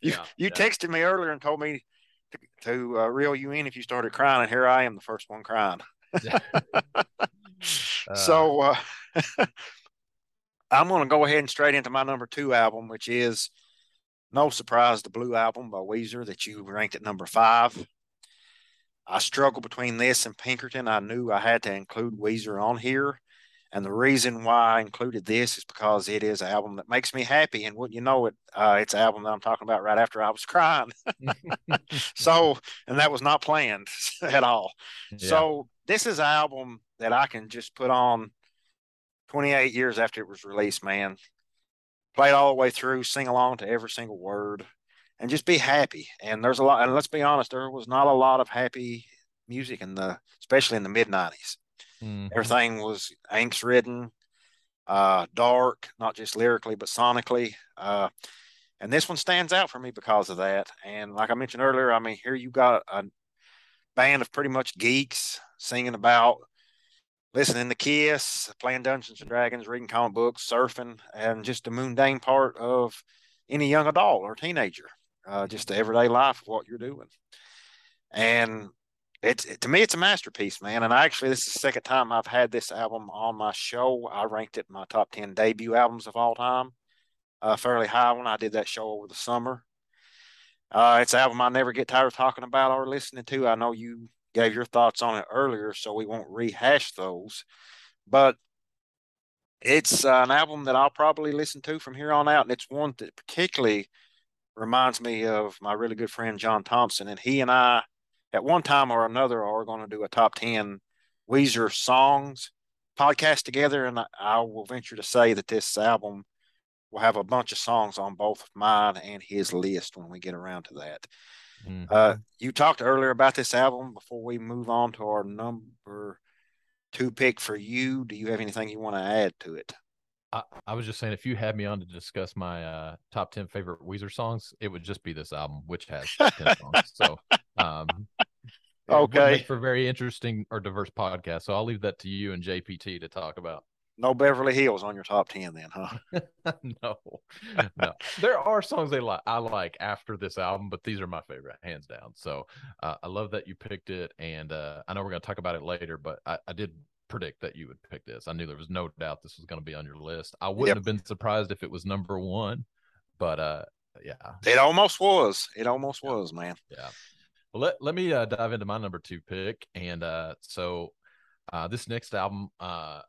you yeah, you yeah. texted me earlier and told me to, to uh, reel you in if you started crying, and here I am, the first one crying. uh, so uh, I'm going to go ahead and straight into my number two album, which is no surprise, the Blue Album by Weezer that you ranked at number five. I struggled between this and Pinkerton. I knew I had to include Weezer on here and the reason why I included this is because it is an album that makes me happy. And what you know, it uh, it's an album that I'm talking about right after I was crying. so, and that was not planned at all. Yeah. So this is an album that I can just put on 28 years after it was released, man. Play it all the way through, sing along to every single word, and just be happy. And there's a lot, and let's be honest, there was not a lot of happy music in the, especially in the mid 90s. Mm-hmm. Everything was angst ridden, uh, dark, not just lyrically, but sonically. Uh, and this one stands out for me because of that. And like I mentioned earlier, I mean, here you got a band of pretty much geeks singing about listening to Kiss, playing Dungeons and Dragons, reading comic books, surfing, and just the mundane part of any young adult or teenager, uh, just the everyday life of what you're doing. And it's it, to me, it's a masterpiece, man. And I actually, this is the second time I've had this album on my show. I ranked it my top ten debut albums of all time, uh, fairly high when I did that show over the summer. Uh, it's an album I never get tired of talking about or listening to. I know you gave your thoughts on it earlier, so we won't rehash those. But it's uh, an album that I'll probably listen to from here on out, and it's one that particularly reminds me of my really good friend John Thompson, and he and I, at one time or another, are going to do a top ten Weezer songs podcast together, and I, I will venture to say that this album will have a bunch of songs on both mine and his list when we get around to that. Mm-hmm. Uh, you talked earlier about this album. Before we move on to our number two pick for you, do you have anything you want to add to it? I, I, was just saying, if you had me on to discuss my uh, top ten favorite Weezer songs, it would just be this album, which has ten songs. So, um, okay, for very interesting or diverse podcast. So I'll leave that to you and JPT to talk about no Beverly Hills on your top ten, then, huh? no, no. There are songs they like I like after this album, but these are my favorite, hands down. So uh, I love that you picked it, and uh, I know we're going to talk about it later, but I, I, did predict that you would pick this. I knew there was no doubt this was going to be on your list. I wouldn't yep. have been surprised if it was number one, but uh, yeah, it almost was. It almost yeah. was, man. Yeah. Well, let let me uh, dive into my number two pick, and uh, so uh, this next album. Uh,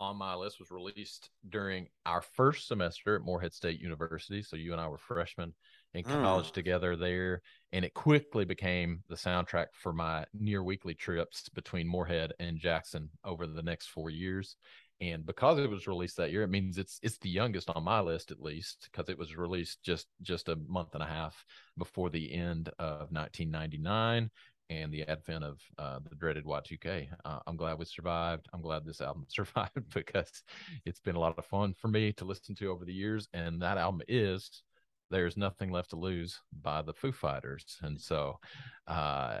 on my list was released during our first semester at Morehead State University. So you and I were freshmen in college mm. together there, and it quickly became the soundtrack for my near weekly trips between Morehead and Jackson over the next four years. And because it was released that year, it means it's it's the youngest on my list at least because it was released just just a month and a half before the end of 1999 and the advent of uh, the dreaded Y2K. Uh, I'm glad we survived. I'm glad this album survived because it's been a lot of fun for me to listen to over the years. And that album is There's Nothing Left to Lose by the Foo Fighters. And so uh,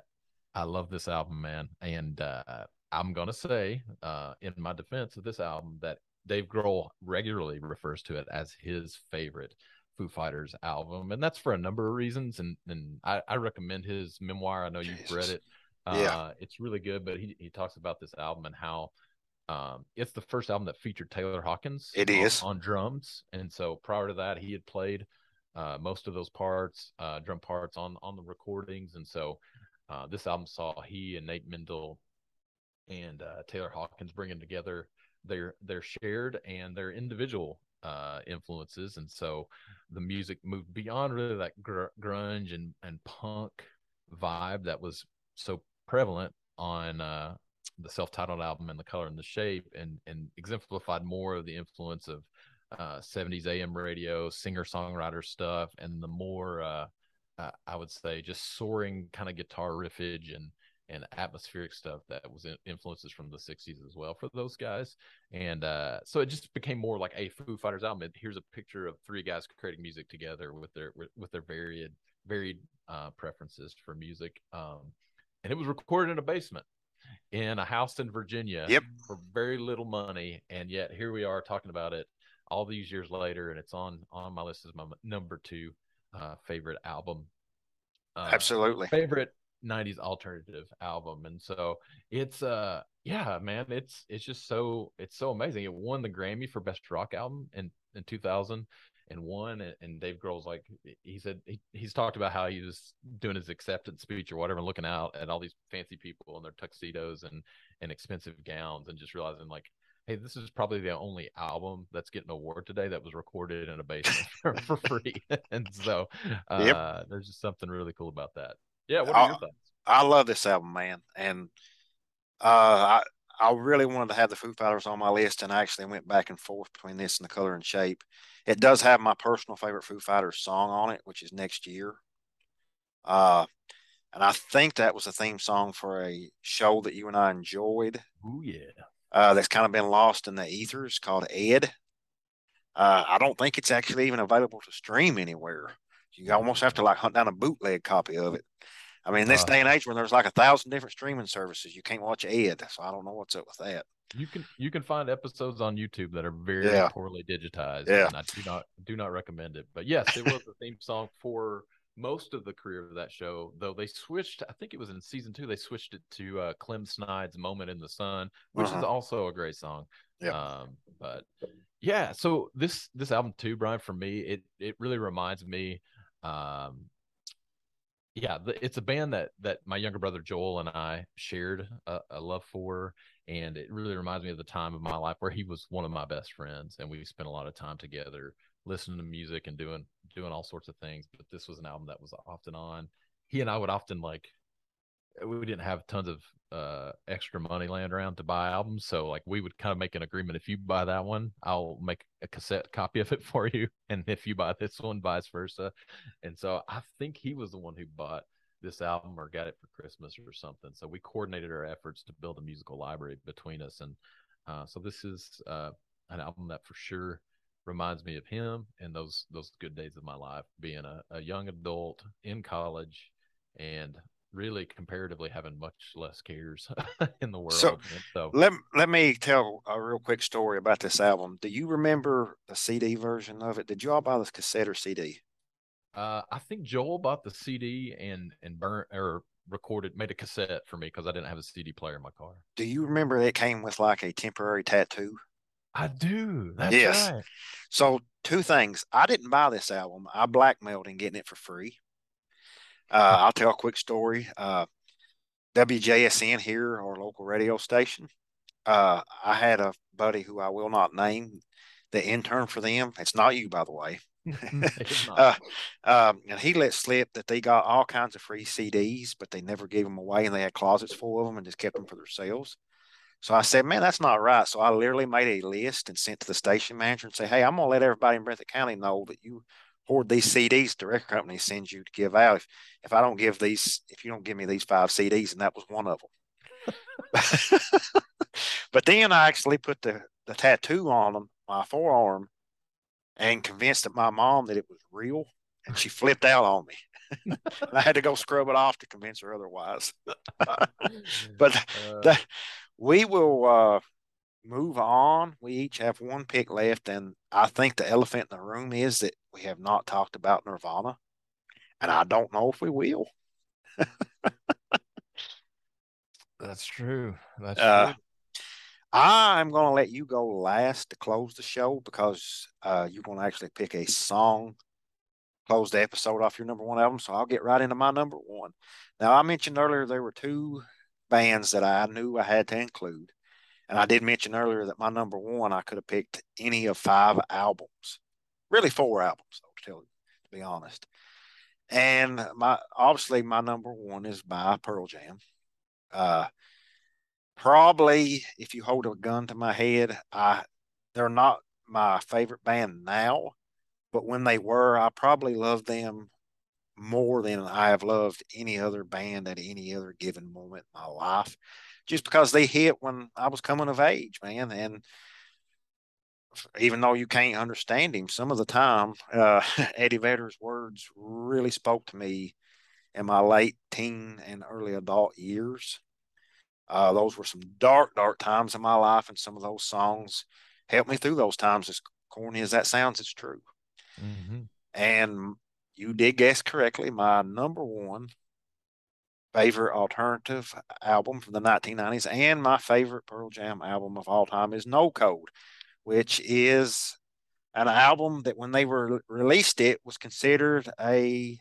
I love this album, man. And uh, I'm going to say, uh, in my defense of this album, that Dave Grohl regularly refers to it as his favorite Foo Fighters album, and that's for a number of reasons. And and I, I recommend his memoir. I know you've read it. Uh, yeah, it's really good. But he he talks about this album and how um, it's the first album that featured Taylor Hawkins. It on, on drums, and so prior to that, he had played uh, most of those parts, uh, drum parts on on the recordings, and so uh, this album saw he and Nate Mendel and uh, Taylor Hawkins bringing together their their shared and their individual uh, influences, and so the music moved beyond really that gr- grunge and and punk vibe that was so prevalent on uh, the self-titled album and the color and the shape, and and exemplified more of the influence of uh, 70s AM radio, singer songwriter stuff, and the more uh, I would say just soaring kind of guitar riffage and and atmospheric stuff that was influences from the 60s as well for those guys. And uh, so it just became more like a foo fighters album. Here's a picture of three guys creating music together with their with their varied varied uh, preferences for music um, and it was recorded in a basement in a house in virginia yep. for very little money. And yet here we are talking about it all these years later and it's on on my list as my number two uh, favorite album uh, absolutely. favorite 90s alternative album and so it's uh yeah man it's it's just so it's so amazing it won the grammy for best rock album in in 2000 and won and dave grohl's like he said he, he's talked about how he was doing his acceptance speech or whatever and looking out at all these fancy people in their tuxedos and and expensive gowns and just realizing like hey, this is probably the only album that's getting an award today that was recorded in a basement for, for free. and so uh, yep. there's just something really cool about that. Yeah, what are I, your thoughts? I love this album, man, and uh, I I really wanted to have the Foo Fighters on my list, and I actually went back and forth between this and the color and shape. It does have my personal favorite Foo Fighters song on it, which is Next Year. Uh, and I think that was a theme song for a show that you and I enjoyed. Oh yeah. Uh, that's kind of been lost in the ethers called Ed. Uh, I don't think it's actually even available to stream anywhere. You almost have to like hunt down a bootleg copy of it. I mean, in this uh, day and age when there's like a thousand different streaming services, you can't watch Ed. So I don't know what's up with that. You can you can find episodes on YouTube that are very yeah. poorly digitized. Yeah. And I do not do not recommend it. But yes, it was the theme song for most of the career of that show, though they switched, I think it was in season two, they switched it to uh, Clem Snide's Moment in the Sun, which uh-huh. is also a great song. Yeah. Um, but yeah, so this this album too, Brian, for me, it it really reminds me um yeah, it's a band that that my younger brother Joel and I shared a, a, love for, and it really reminds me of the time of my life where he was one of my best friends, and we spent a lot of time together, listening to music and doing doing all sorts of things. But this was an album that was often on. He and I would often like we didn't have tons of uh, extra money laying around to buy albums, so like we would kind of make an agreement. If you buy that one, I'll make a cassette copy of it for you, and if you buy this one, vice versa. And so I think he was the one who bought this album or got it for Christmas or something. So we coordinated our efforts to build a musical library between us, and uh, so this is uh, an album that for sure reminds me of him and those those good days of my life, being a, a young adult in college and really comparatively having much less cares in the world. So, so, let let me tell a real quick story about this album. Do you remember the CD version of it? Did you all buy this cassette or CD? Uh, I think Joel bought the CD and and burnt or recorded made a cassette for me because I didn't have a CD player in my car. Do you remember it came with like a temporary tattoo? I do. That's yes. Right. So two things. I didn't buy this album. I blackmailed in getting it for free. Uh, I'll tell a quick story. Uh, WJSN here, our local radio station. Uh, I had a buddy who I will not name, the intern for them. It's not you, by the way. uh, um, and he let slip that they got all kinds of free CDs, but they never gave them away, and they had closets full of them and just kept them for themselves. So I said, "Man, that's not right." So I literally made a list and sent to the station manager and say, "Hey, I'm gonna let everybody in Breathitt County know that you hoard these CDs the record company sends you to give out. If if I don't give these, if you don't give me these five CDs, and that was one of them. but then I actually put the the tattoo on them, my forearm, and convinced my mom that it was real, and she flipped out on me. I had to go scrub it off to convince her otherwise. but uh, that, we will uh, move on. We each have one pick left, and I think the elephant in the room is that we have not talked about Nirvana, and I don't know if we will. That's true. That's uh, true. I'm going to let you go last to close the show because uh, you're going to actually pick a song, close the episode off your number one album. So I'll get right into my number one. Now, I mentioned earlier there were two bands that I knew I had to include. And I did mention earlier that my number one, I could have picked any of five albums, really four albums, to, tell, to be honest. And my obviously my number one is by Pearl Jam. Uh, probably, if you hold a gun to my head, I they're not my favorite band now, but when they were, I probably loved them more than I have loved any other band at any other given moment in my life just because they hit when I was coming of age, man. And even though you can't understand him, some of the time, uh, Eddie Vedder's words really spoke to me in my late teen and early adult years. Uh, those were some dark, dark times in my life, and some of those songs helped me through those times. As corny as that sounds, it's true. Mm-hmm. And you did guess correctly. My number one favorite alternative album from the 1990s and my favorite Pearl Jam album of all time is No Code, which is an album that when they were released it was considered a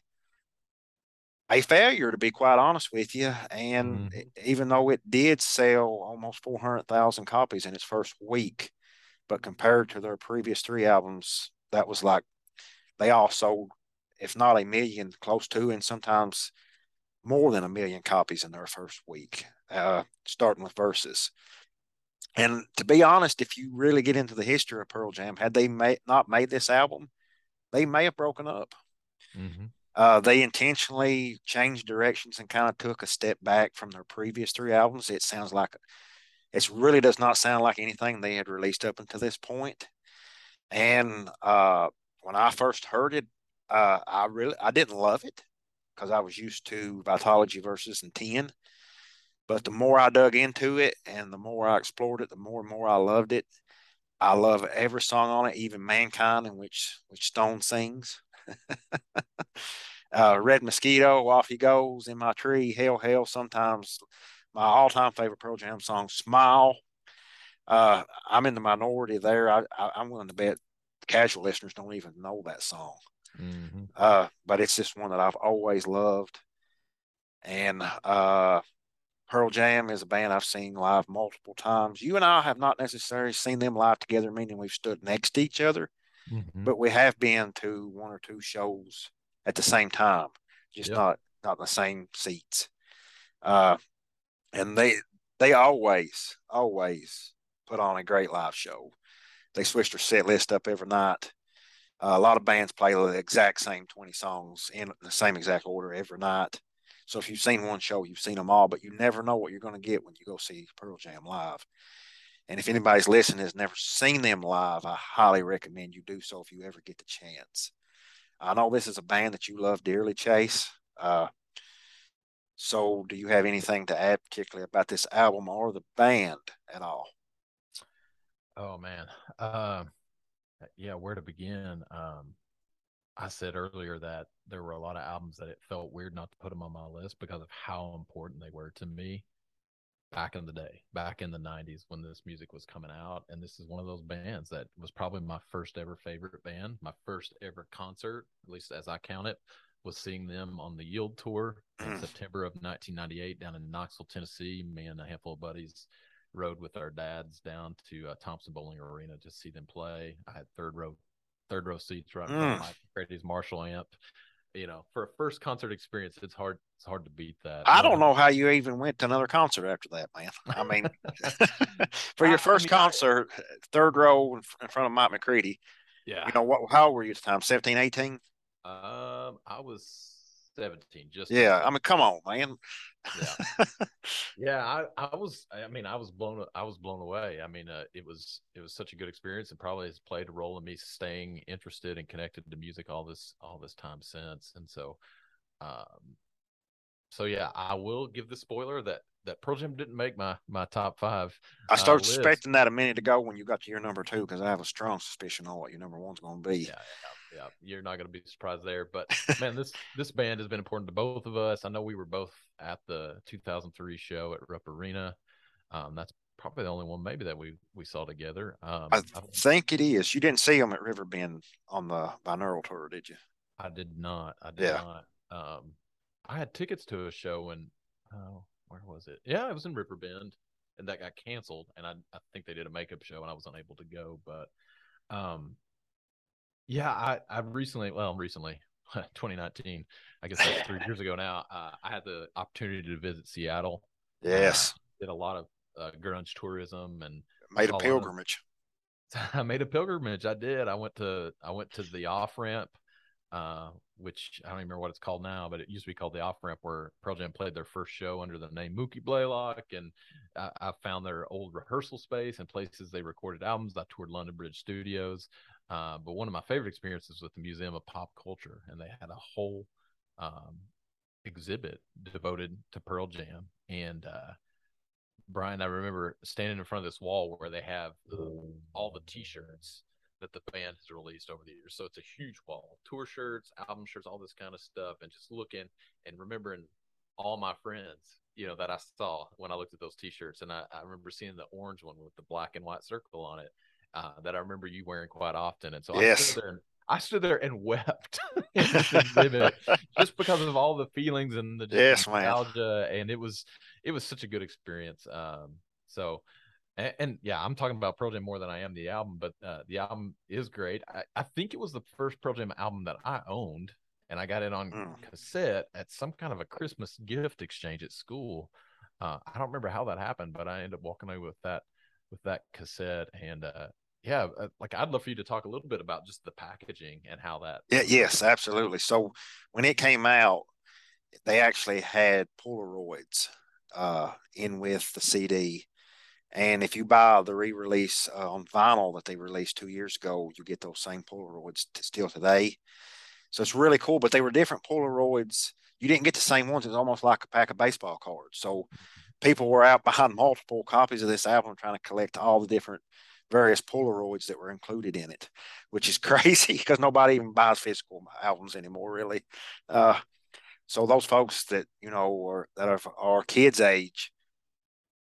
a failure to be quite honest with you and mm. even though it did sell almost 400,000 copies in its first week but compared to their previous three albums that was like they all sold if not a million close to and sometimes more than a million copies in their first week, uh, starting with Versus. And to be honest, if you really get into the history of Pearl Jam, had they may, not made this album, they may have broken up. Mm-hmm. Uh, they intentionally changed directions and kind of took a step back from their previous three albums. It sounds like it really does not sound like anything they had released up until this point. And uh, when I first heard it, uh, I really I didn't love it because I was used to Vitalogy versus and 10. But the more I dug into it and the more I explored it, the more and more I loved it. I love every song on it, even Mankind, in which which Stone sings. uh, Red Mosquito, off he goes in my tree. Hail, Hail. Sometimes my all-time favorite Pearl Jam song, Smile. Uh, I'm in the minority there. I, am willing to bet casual listeners don't even know that song. Mm-hmm. Uh, but it's just one that I've always loved. And uh, Pearl Jam is a band I've seen live multiple times. You and I have not necessarily seen them live together, meaning we've stood next to each other, mm-hmm. but we have been to one or two shows at the same time, just yep. not not in the same seats. Uh, and they they always always put on a great live show. They switch their set list up every night. Uh, a lot of bands play the exact same 20 songs in the same exact order every night. So if you've seen one show, you've seen them all, but you never know what you're going to get when you go see Pearl Jam live. And if anybody's listening has never seen them live, I highly recommend you do so if you ever get the chance. I know this is a band that you love dearly, Chase. Uh, so, do you have anything to add, particularly about this album or the band at all? Oh man, uh, yeah, where to begin? Um, I said earlier that there were a lot of albums that it felt weird not to put them on my list because of how important they were to me back in the day, back in the 90s when this music was coming out. And this is one of those bands that was probably my first ever favorite band. My first ever concert, at least as I count it, was seeing them on the Yield Tour in mm. September of 1998 down in Knoxville, Tennessee. Me and a handful of buddies rode with our dads down to uh, Thompson-Boling Arena to see them play. I had third row, third row seats right in front of mm. Mike McCready's Marshall amp. You know, for a first concert experience, it's hard. It's hard to beat that. I don't know how you even went to another concert after that, man. I mean, for your first I mean, concert, third row in front of Mike McCready. Yeah. You know what? How old were you at the time? 17, 18? Um, I was 17 just yeah i mean come on man. Yeah. Yeah I, I was i mean i was blown i was blown away. I mean uh, it was it was such a good experience. And probably has played a role in me staying interested and connected to music all this all this time since. And so um so yeah i will give the spoiler that that Pearl Jam didn't make my my top five. I started uh, suspecting that a minute ago when you got to your number two because I have a strong suspicion on what your number one's going to be. Yeah, yeah, you're not going to be surprised there. But man, this this band has been important to both of us. I know we were both at the 2003 show at Rupp Arena. Um, that's probably the only one maybe that we we saw together. Um, I, I think it is. You didn't see them at River Bend on the Binaural tour, did you? I did not. I did yeah. not. Um, I had tickets to a show and oh, where was it? Yeah, it was in River Bend, and that got canceled. And I I think they did a makeup show, and I was unable to go. But um, yeah, I, I recently, well, recently, 2019, I guess that's three years ago now. Uh, I had the opportunity to visit Seattle. Yes, uh, did a lot of uh, grunge tourism and made a pilgrimage. Of, I made a pilgrimage. I did. I went to I went to the off ramp, uh, which I don't remember what it's called now, but it used to be called the off ramp, where Pearl Jam played their first show under the name Mookie Blaylock, and I, I found their old rehearsal space and places they recorded albums. I toured London Bridge Studios. Uh, but one of my favorite experiences with the Museum of Pop Culture, and they had a whole um, exhibit devoted to Pearl Jam. And uh, Brian, I remember standing in front of this wall where they have all the T-shirts that the band has released over the years. So it's a huge wall, tour shirts, album shirts, all this kind of stuff, and just looking and remembering all my friends, you know, that I saw when I looked at those T-shirts. And I, I remember seeing the orange one with the black and white circle on it uh, that I remember you wearing quite often. And so yes. I stood there and I stood there and wept just because of all the feelings and the yes, nostalgia. Man. And it was it was such a good experience. Um, so and, and, yeah, I'm talking about Pearl Jam more than I am the album, but uh, the album is great. I, I, think it was the first Pearl Jam album that I owned, and I got it on mm. cassette at some kind of a Christmas gift exchange at school. Uh, I don't remember how that happened, but I ended up walking away with that with that cassette, and uh, yeah, uh, like I'd love for you to talk a little bit about just the packaging and how that. Yeah, yes, absolutely. So when it came out, they actually had Polaroids uh, in with the CD, And if you buy the re-release uh, on vinyl that they released two years ago, you get those same Polaroids t- still today. So it's really cool. But they were different Polaroids. You didn't get the same ones. It was almost like a pack of baseball cards. So people were out behind multiple copies of this album trying to collect all the different various Polaroids that were included in it, which is crazy because nobody even buys physical albums anymore, really. Uh, so those folks that you know are that are, are kids' age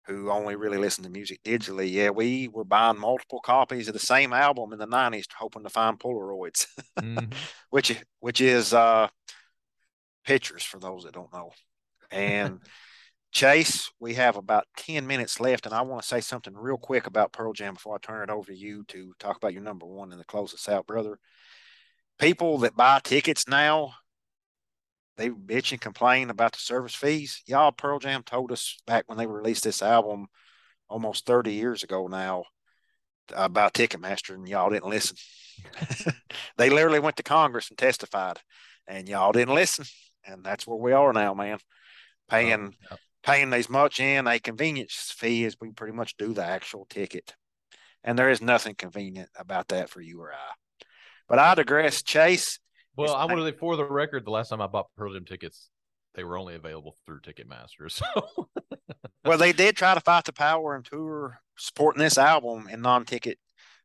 who only really listen to music digitally, yeah, we were buying multiple copies of the same album in the '90s, hoping to find Polaroids, mm-hmm. which which is uh, pictures for those that don't know, and. Chase, we have about 10 minutes left, and I want to say something real quick about Pearl Jam before I turn it over to you to talk about your number one and the close us out, brother. People that buy tickets now, they bitch and complain about the service fees. Y'all, Pearl Jam told us back when they released this album almost 30 years ago now about Ticketmaster, and y'all didn't listen. they literally went to Congress and testified, and y'all didn't listen. And that's where we are now, man. Oh, Paying oh, paying as much in a convenience fee as we pretty much do the actual ticket. And there is nothing convenient about that for you or I. But I digress, Chase. Well, I want to say for the record, the last time I bought Pearl Jam tickets, they were only available through Ticketmaster. So well, they did try to fight the power and tour supporting this album in non-ticket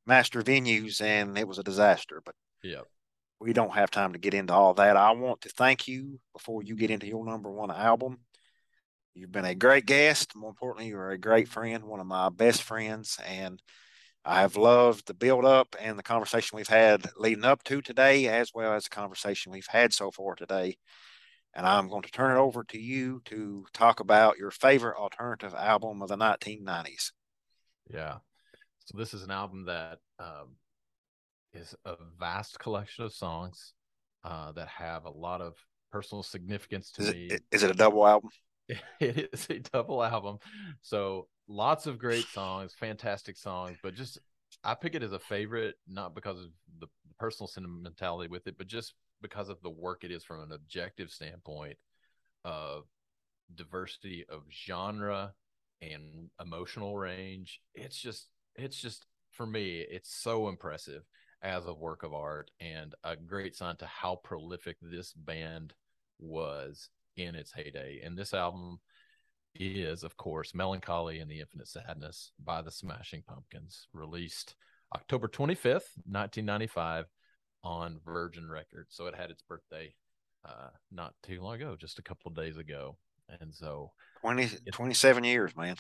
master venues, and it was a disaster. But yeah, we don't have time to get into all that. I want to thank you before you get into your number one album. You've been a great guest. More importantly, you're a great friend, one of my best friends. And I have loved the build up and the conversation we've had leading up to today, as well as the conversation we've had so far today. And I'm going to turn it over to you to talk about your favorite alternative album of the 1990s. Yeah. So this is an album that um, is a vast collection of songs uh, that have a lot of personal significance to is me. It, is it a double album? it is a double album. So lots of great songs, fantastic songs, but just I pick it as a favorite, not because of the personal sentimentality with it, but just because of the work it is from an objective standpoint of diversity of genre and emotional range. It's just, it's just for me, it's so impressive as a work of art and a great sign to how prolific this band was in its heyday. And this album is, of course, Mellon Collie and the Infinite Sadness by the Smashing Pumpkins, released October 25th, 1995 on Virgin Records. So it had its birthday uh, not too long ago, just a couple of days ago. And so 20, 27 years, man.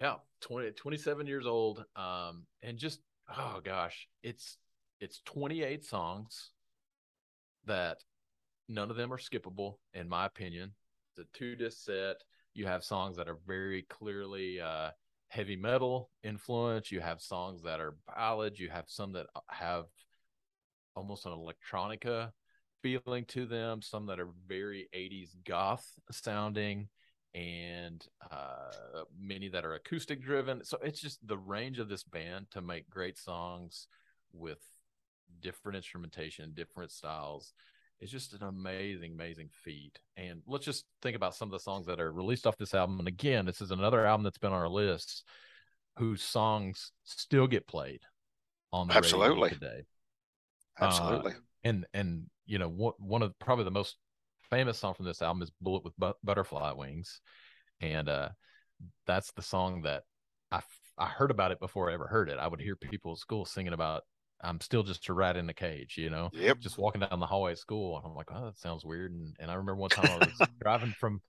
Yeah, 20, 27 years old. Um, and just, oh gosh, it's, it's 28 songs that none of them are skippable, in my opinion. It's a two disc set. You have songs that are very clearly uh, heavy metal influence. You have songs that are ballads. You have some that have almost an electronica feeling to them. Some that are very 80s goth sounding, and uh, many that are acoustic driven. So it's just the range of this band to make great songs with different instrumentation, different styles it's just an amazing, amazing feat. And let's just think about some of the songs that are released off this album. And again, this is another album that's been on our list whose songs still get played on the Absolutely. today. Absolutely. Uh, and and you know one of probably the most famous song from this album is "Bullet with but- Butterfly Wings," and uh, that's the song that I I heard about it before I ever heard it. I would hear people at school singing about I'm still just a rat in a cage, you know. Yep. Just walking down the hallway at school, and I'm like, oh, that sounds weird. And and I remember one time I was driving from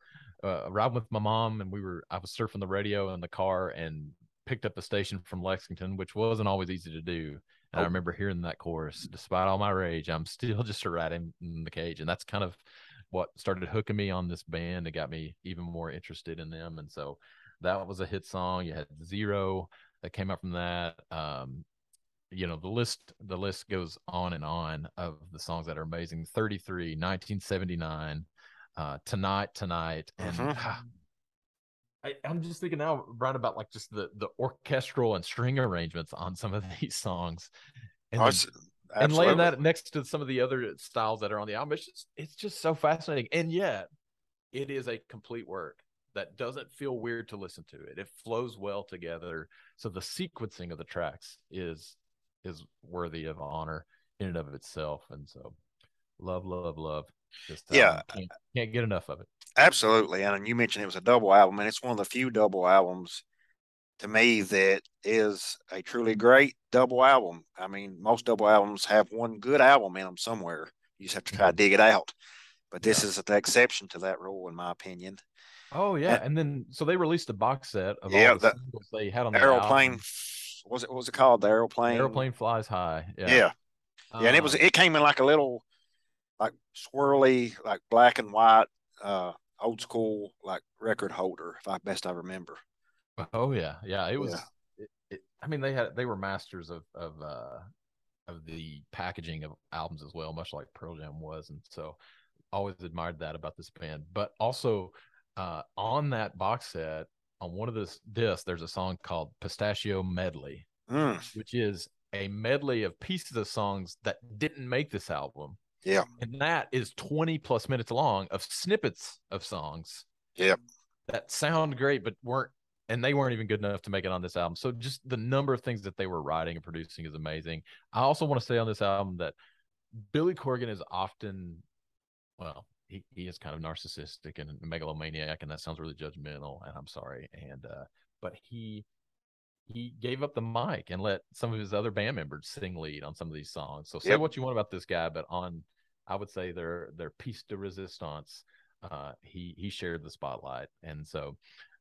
uh, riding with my mom, and we were I was surfing the radio in the car and picked up a station from Lexington, which wasn't always easy to do. And oh. I remember hearing that chorus. Despite all my rage, I'm still just a rat in, in the cage, and that's kind of what started hooking me on this band. It got me even more interested in them, and so that was a hit song. You had Zero that came out from that. Um, you know the list the list goes on and on of the songs that are amazing 33 1979 uh tonight tonight and mm-hmm. I, am just thinking now brian about like just the the orchestral and string arrangements on some of these songs and, oh, and laying that next to some of the other styles that are on the album it's just it's just so fascinating and yet it is a complete work that doesn't feel weird to listen to. It it flows well together. So the sequencing of the tracks is is worthy of honor in and of itself. And so love, love, love. Just yeah, can't, can't get enough of it. Absolutely. And you mentioned it was a double album, and it's one of the few double albums to me that is a truly great double album. I mean, most double albums have one good album in them somewhere. You just have to try to mm-hmm. dig it out. But this yeah. is the exception to that rule, in my opinion. Oh yeah, and, and then so they released a box set of yeah, all the singles they had on the aeroplane. What was it what was it called? The aeroplane. Aeroplane flies high. Yeah. Yeah. yeah and it was um, it came in like a little like swirly, like black and white, uh, old school like record holder, if I best I remember. Oh yeah, yeah. It was. Yeah. It, it, I mean, they had they were masters of of uh of the packaging of albums as well, much like Pearl Jam was, and so always admired that about this band. But also uh, on that box set, on one of the discs, there's a song called Pistachio Medley, mm. which is a medley of pieces of songs that didn't make this album. Yeah. And that is 20 plus minutes long of snippets of songs. Yeah. That sound great, but weren't, and they weren't even good enough to make it on this album. So just the number of things that they were writing and producing is amazing. I also want to say on this album that Billy Corgan is often, well, he, he is kind of narcissistic and megalomaniac, and that sounds really judgmental. And I'm sorry. And uh, but he he gave up the mic and let some of his other band members sing lead on some of these songs. So say yep. what you want about this guy, but on I would say their their piece de resistance, uh, he he shared the spotlight, and so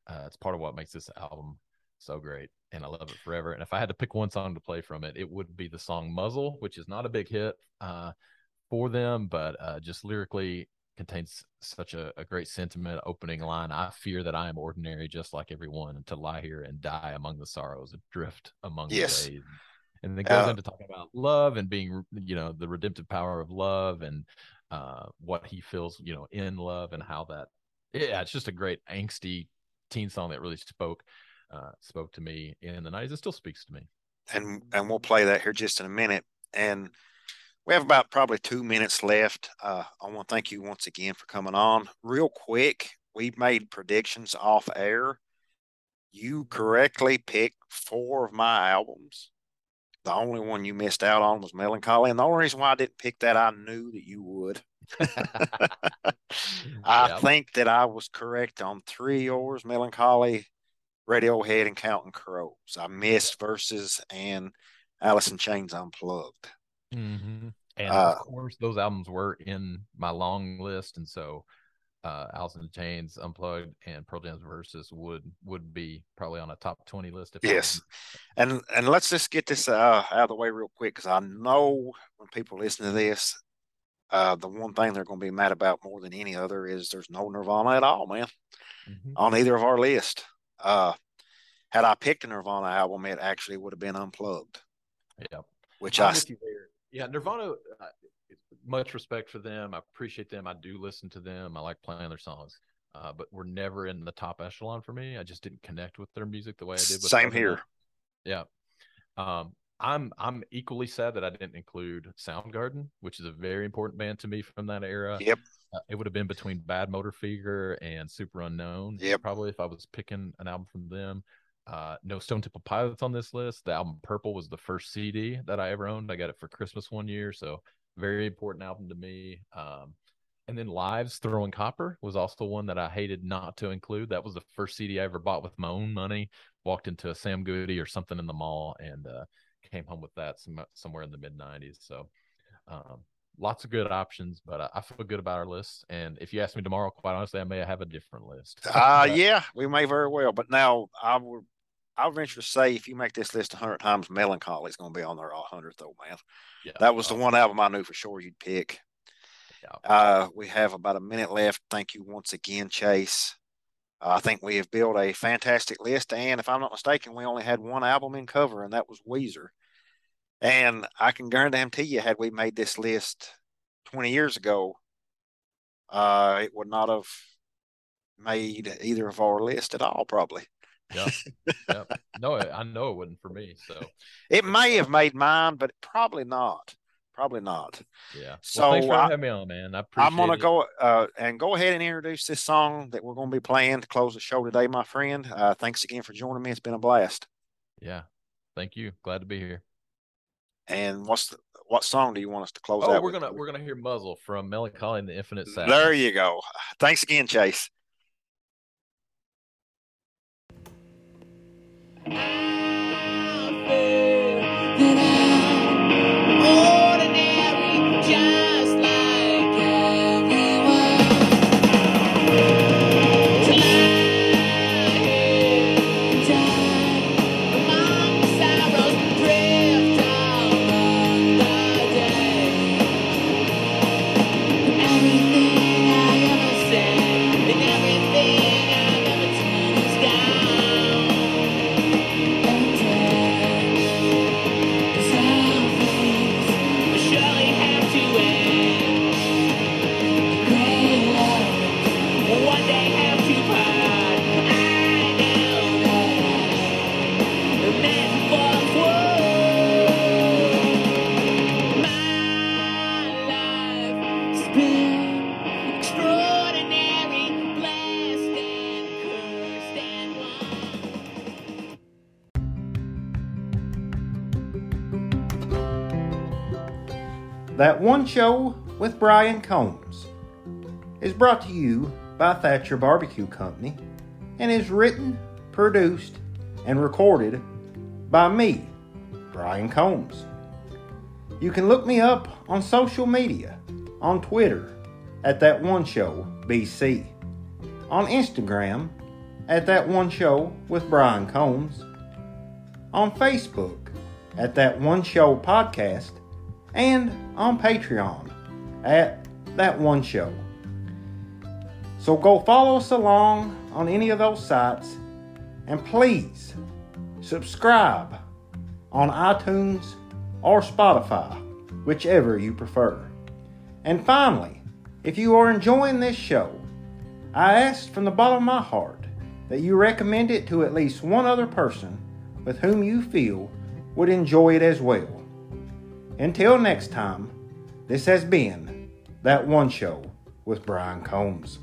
uh, it's part of what makes this album so great, and I love it forever. And if I had to pick one song to play from it, it would be the song "Muzzle," which is not a big hit uh, for them, but uh, just lyrically contains such a, a, great sentiment opening line i fear that i am ordinary just like everyone to lie here and die among the sorrows and drift among yes. the days and then goes uh, into talking about love and being you know the redemptive power of love and uh, what he feels you know in love and how that yeah it's just a great angsty teen song that really spoke uh, spoke to me in the 90s it still speaks to me. And and we'll play that here just in a minute. And we have about probably two minutes left. Uh, I want to thank you once again for coming on. Real quick, we made predictions off air. You correctly picked four of my albums. The only one you missed out on was Mellon Collie. And the only reason why I didn't pick that, I knew that you would. I yep. think that I was correct on three yours Mellon Collie, Radiohead, and Counting Crows. I missed Versus and Alice in Chains Unplugged. Mm-hmm. And uh, of course, those albums were in my long list, and so uh, Alice in Chains, Unplugged, and Pearl Jam's Versus would would be probably on a top twenty list. If yes, and and let's just get this uh, out of the way real quick because I know when people listen to this, uh, the one thing they're going to be mad about more than any other is there's no Nirvana at all, man, mm-hmm. on either of our list. Uh, had I picked a Nirvana album, it actually would have been Unplugged. Yeah, which I'm I yeah, Nirvana. Uh, much respect for them. I appreciate them. I do listen to them. I like playing their songs, uh, but we're never in the top echelon for me. I just didn't connect with their music the way I did. Same here. Yeah. Um, I'm I'm equally sad that I didn't include Soundgarden, which is a very important band to me from that era. Yep. Uh, it would have been between Badmotorfinger and Superunknown. Yep. Probably if I was picking an album from them. Uh, no Stone Temple Pilots on this list. The album Purple was the first CD that I ever owned. I got it for Christmas one year, so very important album to me. Um, and then Live's Throwing Copper was also one that I hated not to include. That was the first CD I ever bought with my own money. Walked into a Sam Goody or something in the mall and uh, came home with that some, somewhere in the mid 90s. So um, lots of good options, but I, I, feel good about our list. And if you ask me tomorrow, quite honestly, I may have a different list. uh, yeah, we may very well. But now I would, I will venture to say, if you make this list hundred times, Mellon Collie is going to be on there all hundred though, man. Yeah, that was the one album I knew for sure you'd pick. Yeah. Uh, we have about a minute left. Thank you once again, Chase. Uh, I think we have built a fantastic list, and if I'm not mistaken, we only had one album in cover, and that was Weezer. And I can guarantee you, had we made this list 20 years ago, uh, it would not have made either of our list at all, probably. Yeah. yeah. No, I know it wouldn't for me. So it may have made mine, but probably not. Probably not. Yeah. So, well, thanks for I- having me on, man. I appreciate I'm gonna it. go uh, and go ahead and introduce this song that we're gonna be playing to close the show today, my friend. Uh, thanks again for joining me. It's been a blast. Yeah. Thank you. Glad to be here. And what's the, what song do you want us to close Oh, out we're with? gonna we're gonna hear Muzzle from Mellon Collie and the Infinite Sadness. There you go. Thanks again, Chase. One Show with Brian Combs is brought to you by Thatcher Barbecue Company and is written, produced, and recorded by me, Brian Combs. You can look me up on social media on Twitter at That One Show BC, on Instagram at That One Show with Brian Combs, on Facebook at That One Show Podcast, and on Patreon at That One Show. So go follow us along on any of those sites and please subscribe on iTunes or Spotify, whichever you prefer. And finally, if you are enjoying this show, I ask from the bottom of my heart that you recommend it to at least one other person with whom you feel would enjoy it as well. Until next time, this has been That One Show with Brian Combs.